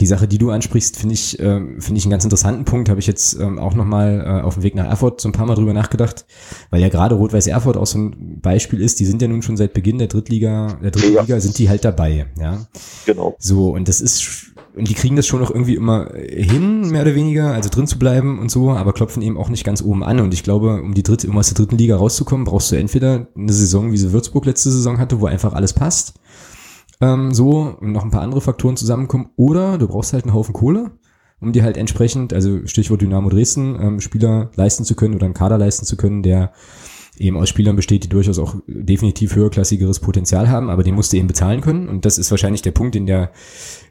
Die Sache, die du ansprichst, finde ich, äh, finde ich einen ganz interessanten Punkt, habe ich jetzt ähm, auch nochmal äh, auf dem Weg nach Erfurt so ein paar Mal drüber nachgedacht, weil ja gerade Rot-Weiß Erfurt auch so ein Beispiel ist, die sind ja nun schon seit Beginn der Drittliga, der Drittliga ja. sind die halt dabei, ja. Genau. So, und das ist und die kriegen das schon auch irgendwie immer hin, mehr oder weniger, also drin zu bleiben und so, aber klopfen eben auch nicht ganz oben an. Und ich glaube, um die dritte, um aus der dritten Liga rauszukommen, brauchst du entweder eine Saison, wie sie Würzburg letzte Saison hatte, wo einfach alles passt, ähm, so und noch ein paar andere Faktoren zusammenkommen, oder du brauchst halt einen Haufen Kohle, um dir halt entsprechend, also Stichwort Dynamo Dresden, ähm, Spieler leisten zu können oder einen Kader leisten zu können, der eben aus Spielern besteht, die durchaus auch definitiv höherklassigeres Potenzial haben, aber den musst du eben bezahlen können. Und das ist wahrscheinlich der Punkt, den der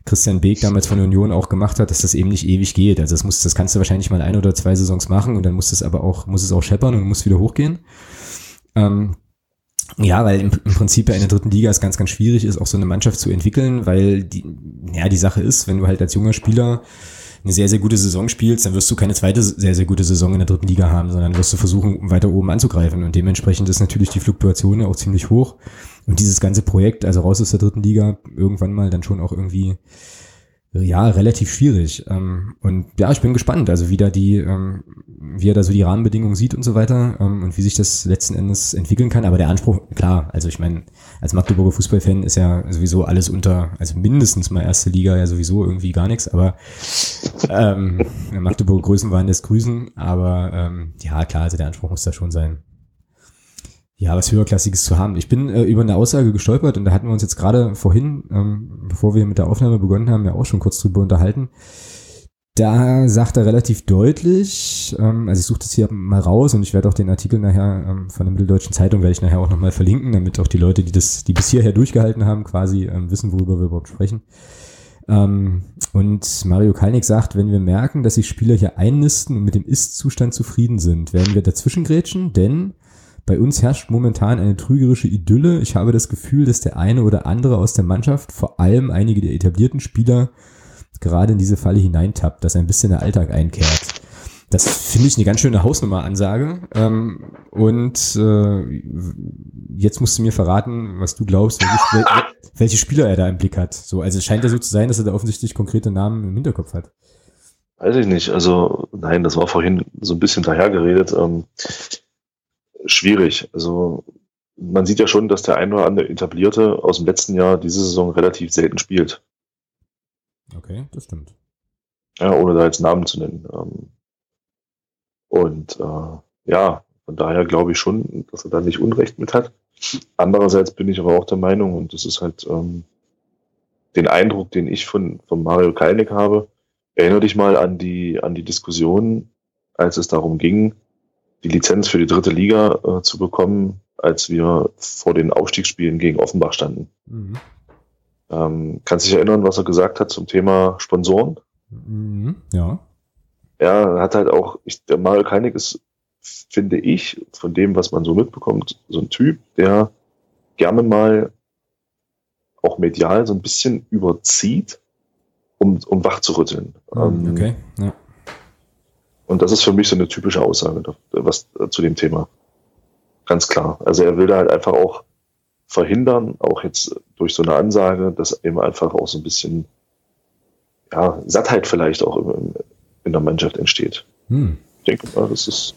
Christian Beek damals von Union auch gemacht hat, dass das eben nicht ewig geht. Also das muss, das kannst du wahrscheinlich mal ein oder zwei Saisons machen und dann muss es aber auch, muss es auch scheppern und muss wieder hochgehen. Ähm, ja, weil im, im Prinzip ja in der dritten Liga es ganz, ganz schwierig ist, auch so eine Mannschaft zu entwickeln, weil die, ja, die Sache ist, wenn du halt als junger Spieler eine sehr, sehr gute Saison spielst, dann wirst du keine zweite sehr, sehr gute Saison in der dritten Liga haben, sondern wirst du versuchen, weiter oben anzugreifen. Und dementsprechend ist natürlich die Fluktuation auch ziemlich hoch. Und dieses ganze Projekt, also raus aus der dritten Liga, irgendwann mal dann schon auch irgendwie ja, relativ schwierig. Ähm, und ja, ich bin gespannt, also wie da die, ähm, wie er da so die Rahmenbedingungen sieht und so weiter ähm, und wie sich das letzten Endes entwickeln kann. Aber der Anspruch, klar, also ich meine, als Magdeburger Fußballfan ist ja sowieso alles unter, also mindestens mal erste Liga ja sowieso irgendwie gar nichts, aber ähm, Magdeburger Größenwahn lässt grüßen, aber ähm, ja, klar, also der Anspruch muss da schon sein ja, was höherklassiges zu haben. Ich bin äh, über eine Aussage gestolpert und da hatten wir uns jetzt gerade vorhin, ähm, bevor wir mit der Aufnahme begonnen haben, ja auch schon kurz drüber unterhalten. Da sagt er relativ deutlich, ähm, also ich suche das hier mal raus und ich werde auch den Artikel nachher ähm, von der Mitteldeutschen Zeitung werde ich nachher auch nochmal verlinken, damit auch die Leute, die das, die bis hierher durchgehalten haben, quasi ähm, wissen, worüber wir überhaupt sprechen. Ähm, und Mario Kalnick sagt, wenn wir merken, dass sich Spieler hier einnisten und mit dem Ist-Zustand zufrieden sind, werden wir dazwischen grätschen, denn bei uns herrscht momentan eine trügerische Idylle. Ich habe das Gefühl, dass der eine oder andere aus der Mannschaft, vor allem einige der etablierten Spieler, gerade in diese Falle hineintappt, dass ein bisschen der Alltag einkehrt. Das finde ich eine ganz schöne Hausnummer-Ansage. Ähm, und äh, jetzt musst du mir verraten, was du glaubst, welche, welche Spieler er da im Blick hat. So, also es scheint ja so zu sein, dass er da offensichtlich konkrete Namen im Hinterkopf hat. Weiß ich nicht. Also nein, das war vorhin so ein bisschen dahergeredet. Ähm, schwierig. Also man sieht ja schon, dass der ein oder andere Etablierte aus dem letzten Jahr diese Saison relativ selten spielt. Okay, das stimmt. Ja, ohne da jetzt Namen zu nennen. Ähm, und äh, ja, von daher glaube ich schon, dass er da nicht Unrecht mit hat. Andererseits bin ich aber auch der Meinung, und das ist halt ähm, den Eindruck, den ich von, von Mario Kalnick habe, erinnere dich mal an die, an die Diskussion, als es darum ging, die Lizenz für die dritte Liga äh, zu bekommen, als wir vor den Aufstiegsspielen gegen Offenbach standen. Mhm. Ähm, kannst du dich erinnern, was er gesagt hat zum Thema Sponsoren? Mhm, ja. Er hat halt auch, ich, der Mario Keinig ist, finde ich, von dem, was man so mitbekommt, so ein Typ, der gerne mal auch medial so ein bisschen überzieht, um, um wach zu rütteln. Mhm, okay, ja. Und das ist für mich so eine typische Aussage was, äh, zu dem Thema. Ganz klar. Also er will da halt einfach auch verhindern, auch jetzt durch so eine Ansage, dass eben einfach auch so ein bisschen ja, Sattheit vielleicht auch in, in der Mannschaft entsteht. Hm. Ich denke mal, das ist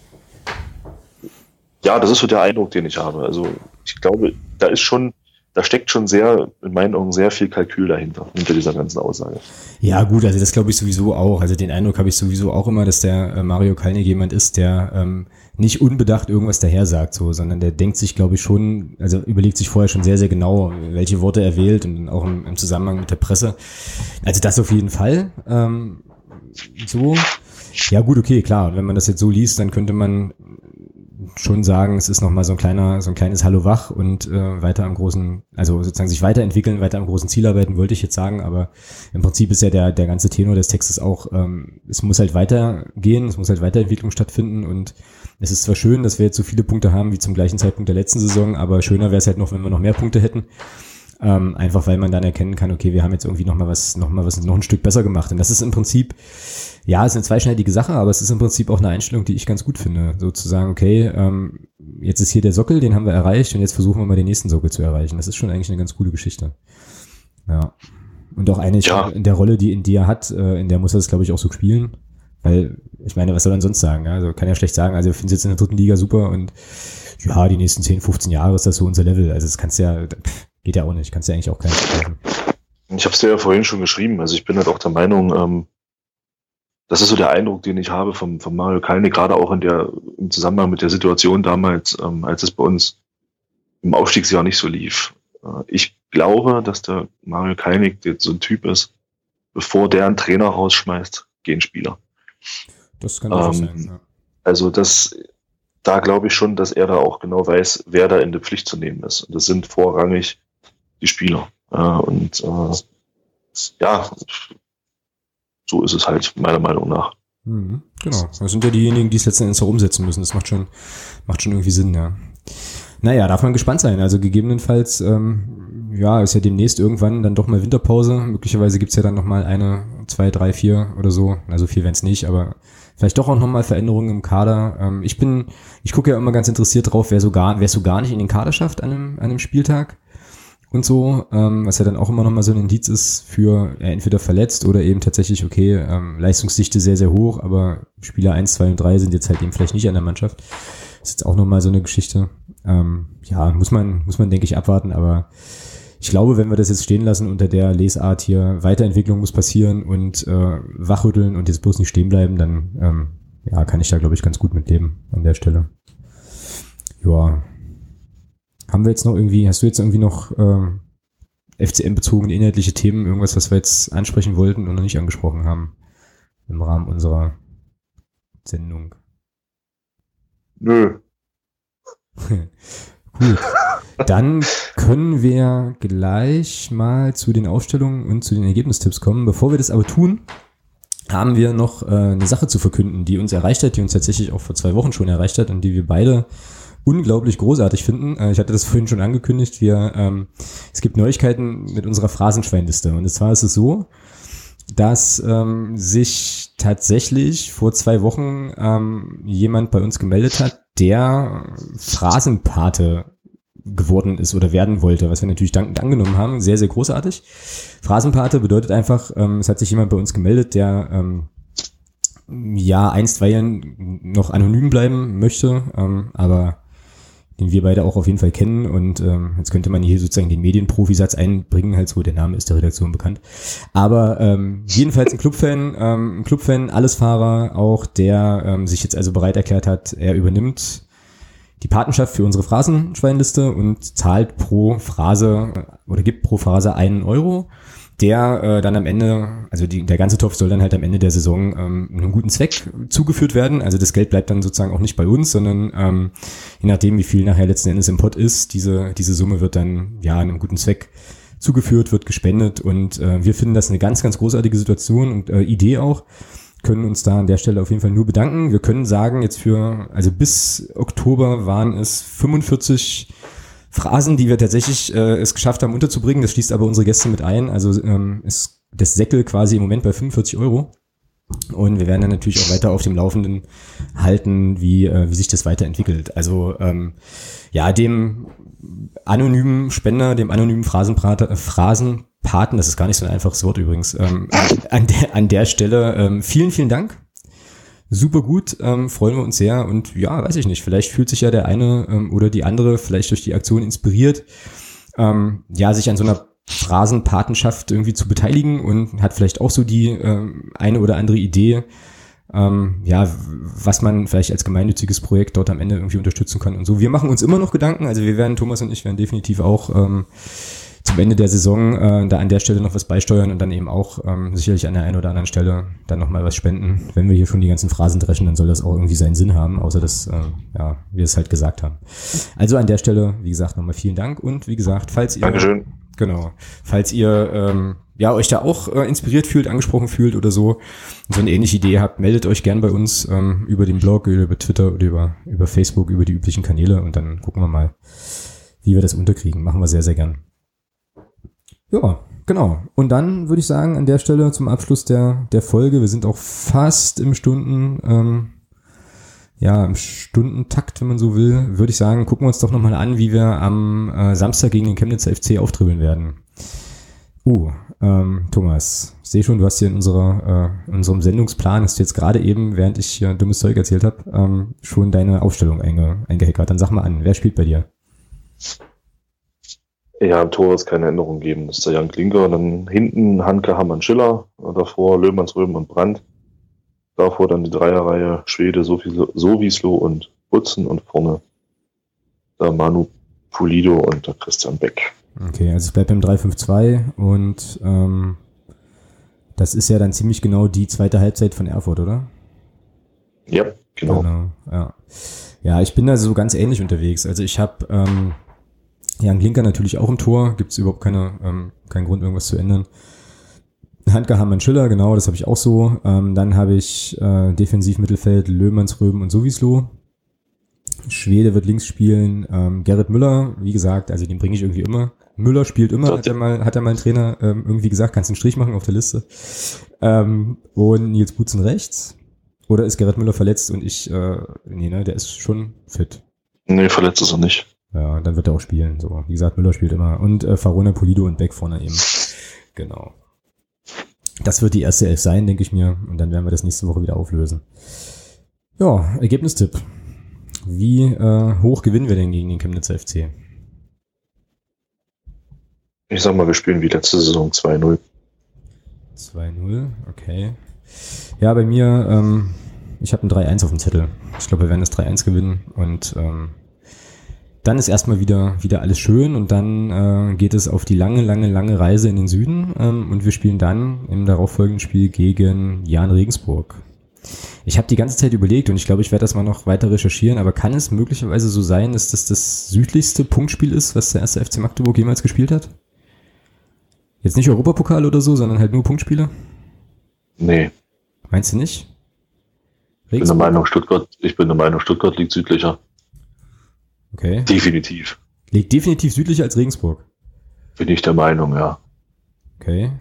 ja, das ist so der Eindruck, den ich habe. Also ich glaube, da ist schon da steckt schon sehr, in meinen Augen, sehr viel Kalkül dahinter, hinter dieser ganzen Aussage. Ja, gut, also das glaube ich sowieso auch. Also den Eindruck habe ich sowieso auch immer, dass der äh, Mario Kalnick jemand ist, der ähm, nicht unbedacht irgendwas daher sagt, so, sondern der denkt sich, glaube ich, schon, also überlegt sich vorher schon sehr, sehr genau, welche Worte er wählt und auch im, im Zusammenhang mit der Presse. Also das auf jeden Fall. Ähm, so. Ja, gut, okay, klar. Wenn man das jetzt so liest, dann könnte man schon sagen, es ist nochmal so ein kleiner, so ein kleines Hallo wach und äh, weiter am großen, also sozusagen sich weiterentwickeln, weiter am großen Ziel arbeiten, wollte ich jetzt sagen, aber im Prinzip ist ja der, der ganze Tenor des Textes auch, ähm, es muss halt weitergehen, es muss halt Weiterentwicklung stattfinden und es ist zwar schön, dass wir jetzt so viele Punkte haben wie zum gleichen Zeitpunkt der letzten Saison, aber schöner wäre es halt noch, wenn wir noch mehr Punkte hätten. Ähm, einfach weil man dann erkennen kann, okay, wir haben jetzt irgendwie noch mal was, noch mal was, noch ein Stück besser gemacht. Und das ist im Prinzip, ja, es ist eine zweischneidige Sache, aber es ist im Prinzip auch eine Einstellung, die ich ganz gut finde. Sozusagen, okay, ähm, jetzt ist hier der Sockel, den haben wir erreicht und jetzt versuchen wir mal den nächsten Sockel zu erreichen. Das ist schon eigentlich eine ganz coole Geschichte. Ja. Und auch eine ja. in der Rolle, die, in die er hat, äh, in der muss er das, glaube ich, auch so spielen. Weil, ich meine, was soll er sonst sagen? Also kann ja schlecht sagen, also wir finden es jetzt in der dritten Liga super und ja, die nächsten 10, 15 Jahre ist das so unser Level. Also das kannst du ja, Geht ja auch nicht, kannst ja eigentlich auch keinen kaufen. Ich habe es dir ja vorhin schon geschrieben. Also ich bin halt auch der Meinung, ähm, das ist so der Eindruck, den ich habe vom, vom Mario Kalnick, gerade auch in der, im Zusammenhang mit der Situation damals, ähm, als es bei uns im Aufstiegsjahr nicht so lief. Äh, ich glaube, dass der Mario Kalnick jetzt so ein Typ ist, bevor der einen Trainer rausschmeißt, gehen Spieler. Das kann auch ähm, sein. Ja. Also das, da glaube ich schon, dass er da auch genau weiß, wer da in der Pflicht zu nehmen ist. Und das sind vorrangig die Spieler. Und äh, ja, so ist es halt, meiner Meinung nach. Mhm, genau. Das sind ja diejenigen, die es letzten Endes umsetzen müssen. Das macht schon, macht schon irgendwie Sinn, ja. Naja, darf man gespannt sein. Also gegebenenfalls ähm, ja, ist ja demnächst irgendwann dann doch mal Winterpause. Möglicherweise gibt's ja dann nochmal eine, zwei, drei, vier oder so. Also viel wenn's nicht, aber vielleicht doch auch nochmal Veränderungen im Kader. Ähm, ich bin, ich gucke ja immer ganz interessiert drauf, wer so gar, wer so gar nicht in den Kader schafft an einem, an einem Spieltag und so, ähm, was ja dann auch immer nochmal so ein Indiz ist für ja, entweder verletzt oder eben tatsächlich, okay, ähm, Leistungsdichte sehr, sehr hoch, aber Spieler eins, zwei und drei sind jetzt halt eben vielleicht nicht an der Mannschaft. ist jetzt auch nochmal so eine Geschichte. Ähm, ja, muss man, muss man, denke ich, abwarten, aber ich glaube, wenn wir das jetzt stehen lassen unter der Lesart hier, Weiterentwicklung muss passieren und äh, wachrütteln und jetzt bloß nicht stehen bleiben, dann ähm, ja, kann ich da, glaube ich, ganz gut mitleben an der Stelle. Ja. Haben wir jetzt noch irgendwie, hast du jetzt irgendwie noch äh, FCM-bezogene inhaltliche Themen, irgendwas, was wir jetzt ansprechen wollten und noch nicht angesprochen haben im Rahmen unserer Sendung? Nö. <laughs> Gut. Dann können wir gleich mal zu den Aufstellungen und zu den Ergebnistipps kommen. Bevor wir das aber tun, haben wir noch äh, eine Sache zu verkünden, die uns erreicht hat, die uns tatsächlich auch vor zwei Wochen schon erreicht hat und die wir beide unglaublich großartig finden. Äh, ich hatte das vorhin schon angekündigt. Wir, ähm, es gibt Neuigkeiten mit unserer Phrasenschweinliste. Und zwar ist es so, dass ähm, sich tatsächlich vor zwei Wochen ähm, jemand bei uns gemeldet hat, der Phrasenpate geworden ist oder werden wollte, was wir natürlich dankend angenommen haben. Sehr, sehr großartig. Phrasenpate bedeutet einfach, ähm, es hat sich jemand bei uns gemeldet, der ähm, ja einstweilen noch anonym bleiben möchte, ähm, aber den wir beide auch auf jeden Fall kennen. Und ähm, jetzt könnte man hier sozusagen den Medienprofi-Satz einbringen, halt so, der Name ist der Redaktion bekannt. Aber ähm, jedenfalls ein Clubfan, ähm, ein Clubfan, Allesfahrer auch, der ähm, sich jetzt also bereit erklärt hat, er übernimmt die Patenschaft für unsere Phrasenschweinliste und zahlt pro Phrase oder gibt pro Phrase einen Euro der äh, dann am Ende, also die, der ganze Topf soll dann halt am Ende der Saison ähm, einem guten Zweck zugeführt werden. Also das Geld bleibt dann sozusagen auch nicht bei uns, sondern ähm, je nachdem, wie viel nachher letzten Endes im Pot ist, diese, diese Summe wird dann ja einem guten Zweck zugeführt, wird gespendet und äh, wir finden das eine ganz, ganz großartige Situation und äh, Idee auch können uns da an der Stelle auf jeden Fall nur bedanken. Wir können sagen, jetzt für, also bis Oktober waren es 45 Phrasen, die wir tatsächlich äh, es geschafft haben unterzubringen. Das schließt aber unsere Gäste mit ein. Also ähm, ist das Säckel quasi im Moment bei 45 Euro. Und wir werden dann natürlich auch weiter auf dem Laufenden halten, wie, äh, wie sich das weiterentwickelt. Also ähm, ja, dem anonymen Spender, dem anonymen Phrasenprater, äh, Phrasenpaten, das ist gar nicht so ein einfaches Wort übrigens, ähm, an, der, an der Stelle ähm, vielen, vielen Dank super gut, ähm, freuen wir uns sehr und ja, weiß ich nicht, vielleicht fühlt sich ja der eine ähm, oder die andere vielleicht durch die Aktion inspiriert, ähm, ja, sich an so einer Phrasenpatenschaft irgendwie zu beteiligen und hat vielleicht auch so die ähm, eine oder andere Idee, ähm, ja, was man vielleicht als gemeinnütziges Projekt dort am Ende irgendwie unterstützen kann und so. Wir machen uns immer noch Gedanken, also wir werden, Thomas und ich werden definitiv auch ähm, zum Ende der Saison äh, da an der Stelle noch was beisteuern und dann eben auch ähm, sicherlich an der einen oder anderen Stelle dann nochmal was spenden. Wenn wir hier schon die ganzen Phrasen dreschen, dann soll das auch irgendwie seinen Sinn haben, außer dass äh, ja, wir es halt gesagt haben. Also an der Stelle, wie gesagt, nochmal vielen Dank und wie gesagt, falls ihr Dankeschön. Genau. Falls ihr ähm, ja euch da auch äh, inspiriert fühlt, angesprochen fühlt oder so, so eine ähnliche Idee habt, meldet euch gern bei uns ähm, über den Blog, über Twitter oder über, über Facebook, über die üblichen Kanäle und dann gucken wir mal, wie wir das unterkriegen. Machen wir sehr, sehr gern. Ja, genau. Und dann würde ich sagen, an der Stelle zum Abschluss der, der Folge, wir sind auch fast im Stunden, ähm, ja, im Stundentakt, wenn man so will, würde ich sagen, gucken wir uns doch nochmal an, wie wir am äh, Samstag gegen den Chemnitzer FC auftribbeln werden. Uh, ähm, Thomas, ich sehe schon, du hast hier in unserer, äh, in unserem Sendungsplan, hast du jetzt gerade eben, während ich hier dummes Zeug erzählt habe, ähm, schon deine Aufstellung einge eingehackert. Dann sag mal an, wer spielt bei dir? Ja, im Tor ist keine Änderung geben. Das ist der Jan Klinker. Dann hinten Hanke, Hammann, Schiller. Davor Löhmanns, Röhm und Brandt. Davor dann die Dreierreihe Schwede, Sowieslo und Butzen und vorne der Manu Pulido und der Christian Beck. Okay, also es bleibt beim 3-5-2 und ähm, das ist ja dann ziemlich genau die zweite Halbzeit von Erfurt, oder? Ja, genau. genau ja. ja, ich bin da so ganz ähnlich unterwegs. Also ich habe ähm, Jan Klinker natürlich auch im Tor, gibt es überhaupt keine, ähm, keinen Grund, irgendwas zu ändern. Handke, Hamann, Schiller, genau, das habe ich auch so. Ähm, dann habe ich äh, Defensivmittelfeld Löhmanns, Röben und Sowieslo. Schwede wird links spielen. Ähm, Gerrit Müller, wie gesagt, also den bringe ich irgendwie immer Müller spielt immer, hat er mal, hat er mal ein Trainer ähm, irgendwie gesagt, kannst du einen Strich machen auf der Liste. Ähm, und Nils Butzen rechts. Oder ist Gerrit Müller verletzt und ich, äh, nee, ne, der ist schon fit. Nee, verletzt ist er nicht. Ja, dann wird er auch spielen. So, wie gesagt, Müller spielt immer. Und äh, Farona Polido und Beck vorne eben. Genau. Das wird die erste Elf sein, denke ich mir. Und dann werden wir das nächste Woche wieder auflösen. Ja, Ergebnistipp. Wie äh, hoch gewinnen wir denn gegen den Chemnitzer FC? Ich sag mal, wir spielen wie letzte Saison 2-0. 2-0, okay. Ja, bei mir, ähm, ich habe ein 3-1 auf dem Zettel. Ich glaube, wir werden das 3-1 gewinnen und ähm, dann ist erstmal wieder, wieder alles schön und dann äh, geht es auf die lange, lange, lange Reise in den Süden ähm, und wir spielen dann im darauffolgenden Spiel gegen Jan Regensburg. Ich habe die ganze Zeit überlegt und ich glaube, ich werde das mal noch weiter recherchieren, aber kann es möglicherweise so sein, dass das das südlichste Punktspiel ist, was der erste FC Magdeburg jemals gespielt hat? Jetzt nicht Europapokal oder so, sondern halt nur Punktspiele? Nee. Meinst du nicht? Ich bin der Meinung, Stuttgart, ich bin der Meinung, Stuttgart liegt südlicher. Okay. Definitiv. Liegt definitiv südlicher als Regensburg. Bin ich der Meinung, ja. Okay.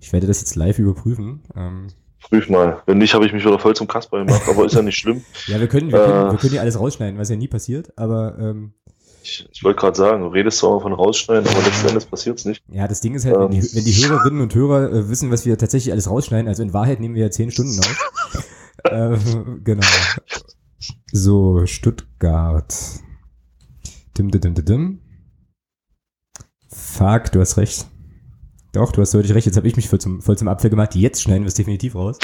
Ich werde das jetzt live überprüfen. Ähm, Prüf mal. Wenn nicht, habe ich mich wieder voll zum Kasper gemacht, aber ist ja nicht schlimm. <laughs> ja, wir können, wir, können, äh, wir können ja alles rausschneiden, was ja nie passiert, aber ähm, ich, ich wollte gerade sagen, du redest zwar von rausschneiden, aber letzten Endes passiert es nicht. Ja, das Ding ist halt, ähm, wenn, die, ähm. wenn, die, Hörerinnen und Hörer äh, wissen, was wir tatsächlich alles rausschneiden, also in Wahrheit nehmen wir ja zehn Stunden auf. <laughs> äh, genau. So, Stuttgart. Dim, dim, dim, dim. Fuck, du hast recht. Doch, du hast deutlich recht. Jetzt habe ich mich voll zum, voll zum Apfel gemacht. Jetzt schneiden wir es definitiv raus.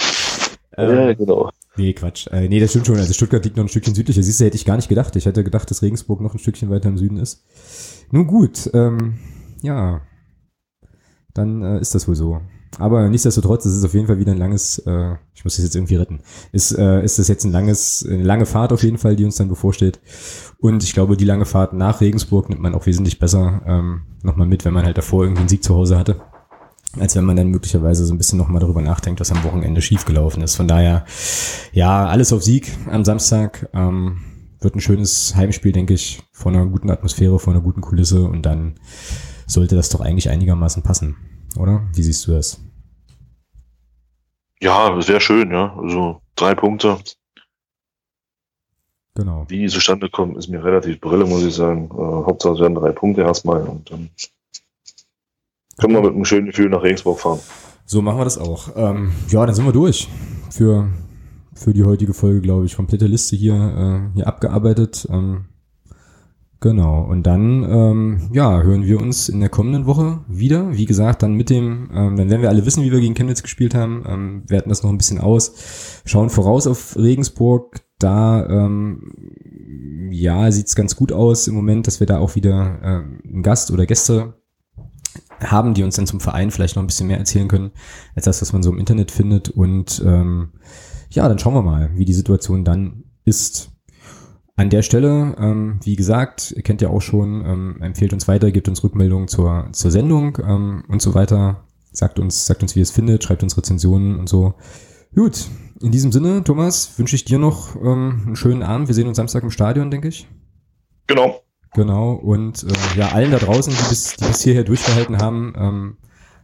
Ähm, ja, genau. Nee, Quatsch. Äh, nee, das stimmt schon. Also Stuttgart liegt noch ein Stückchen südlicher. Siehst du, hätte ich gar nicht gedacht. Ich hätte gedacht, dass Regensburg noch ein Stückchen weiter im Süden ist. Nun gut, ähm, ja. Dann äh, ist das wohl so. Aber nichtsdestotrotz, es ist auf jeden Fall wieder ein langes, äh, ich muss das jetzt irgendwie retten, ist, äh, ist das jetzt ein langes, eine lange Fahrt auf jeden Fall, die uns dann bevorsteht. Und ich glaube, die lange Fahrt nach Regensburg nimmt man auch wesentlich besser ähm, nochmal mit, wenn man halt davor irgendwie einen Sieg zu Hause hatte als wenn man dann möglicherweise so ein bisschen nochmal darüber nachdenkt, was am Wochenende schiefgelaufen ist. Von daher, ja, alles auf Sieg am Samstag. Ähm, wird ein schönes Heimspiel, denke ich, vor einer guten Atmosphäre, vor einer guten Kulisse und dann sollte das doch eigentlich einigermaßen passen, oder? Wie siehst du das? Ja, sehr schön, ja. Also drei Punkte. Genau. Wie die zustande kommen, ist mir relativ brille, muss ich sagen. Äh, Hauptsache es werden drei Punkte erstmal und dann können wir mit einem schönen Gefühl nach Regensburg fahren. So machen wir das auch. Ähm, ja, dann sind wir durch für, für die heutige Folge, glaube ich. Komplette Liste hier, äh, hier abgearbeitet. Ähm, genau. Und dann, ähm, ja, hören wir uns in der kommenden Woche wieder. Wie gesagt, dann mit dem, ähm, dann werden wir alle wissen, wie wir gegen Chemnitz gespielt haben. Ähm, werten das noch ein bisschen aus. Schauen voraus auf Regensburg. Da, ähm, ja, sieht's ganz gut aus im Moment, dass wir da auch wieder äh, einen Gast oder Gäste haben, die uns dann zum Verein vielleicht noch ein bisschen mehr erzählen können, als das, was man so im Internet findet. Und ähm, ja, dann schauen wir mal, wie die Situation dann ist. An der Stelle, ähm, wie gesagt, ihr kennt ja auch schon, ähm, empfehlt uns weiter, gebt uns Rückmeldungen zur, zur Sendung ähm, und so weiter. Sagt uns, sagt uns, wie ihr es findet, schreibt uns Rezensionen und so. Gut, in diesem Sinne, Thomas, wünsche ich dir noch ähm, einen schönen Abend. Wir sehen uns Samstag im Stadion, denke ich. Genau. Genau, und äh, ja, allen da draußen, die bis, die bis hierher durchgehalten haben, ähm,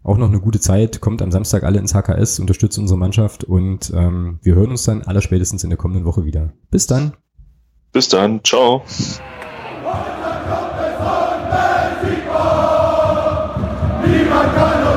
auch noch eine gute Zeit. Kommt am Samstag alle ins HKS, unterstützt unsere Mannschaft und ähm, wir hören uns dann aller spätestens in der kommenden Woche wieder. Bis dann. Bis dann. Ciao. Niemand kann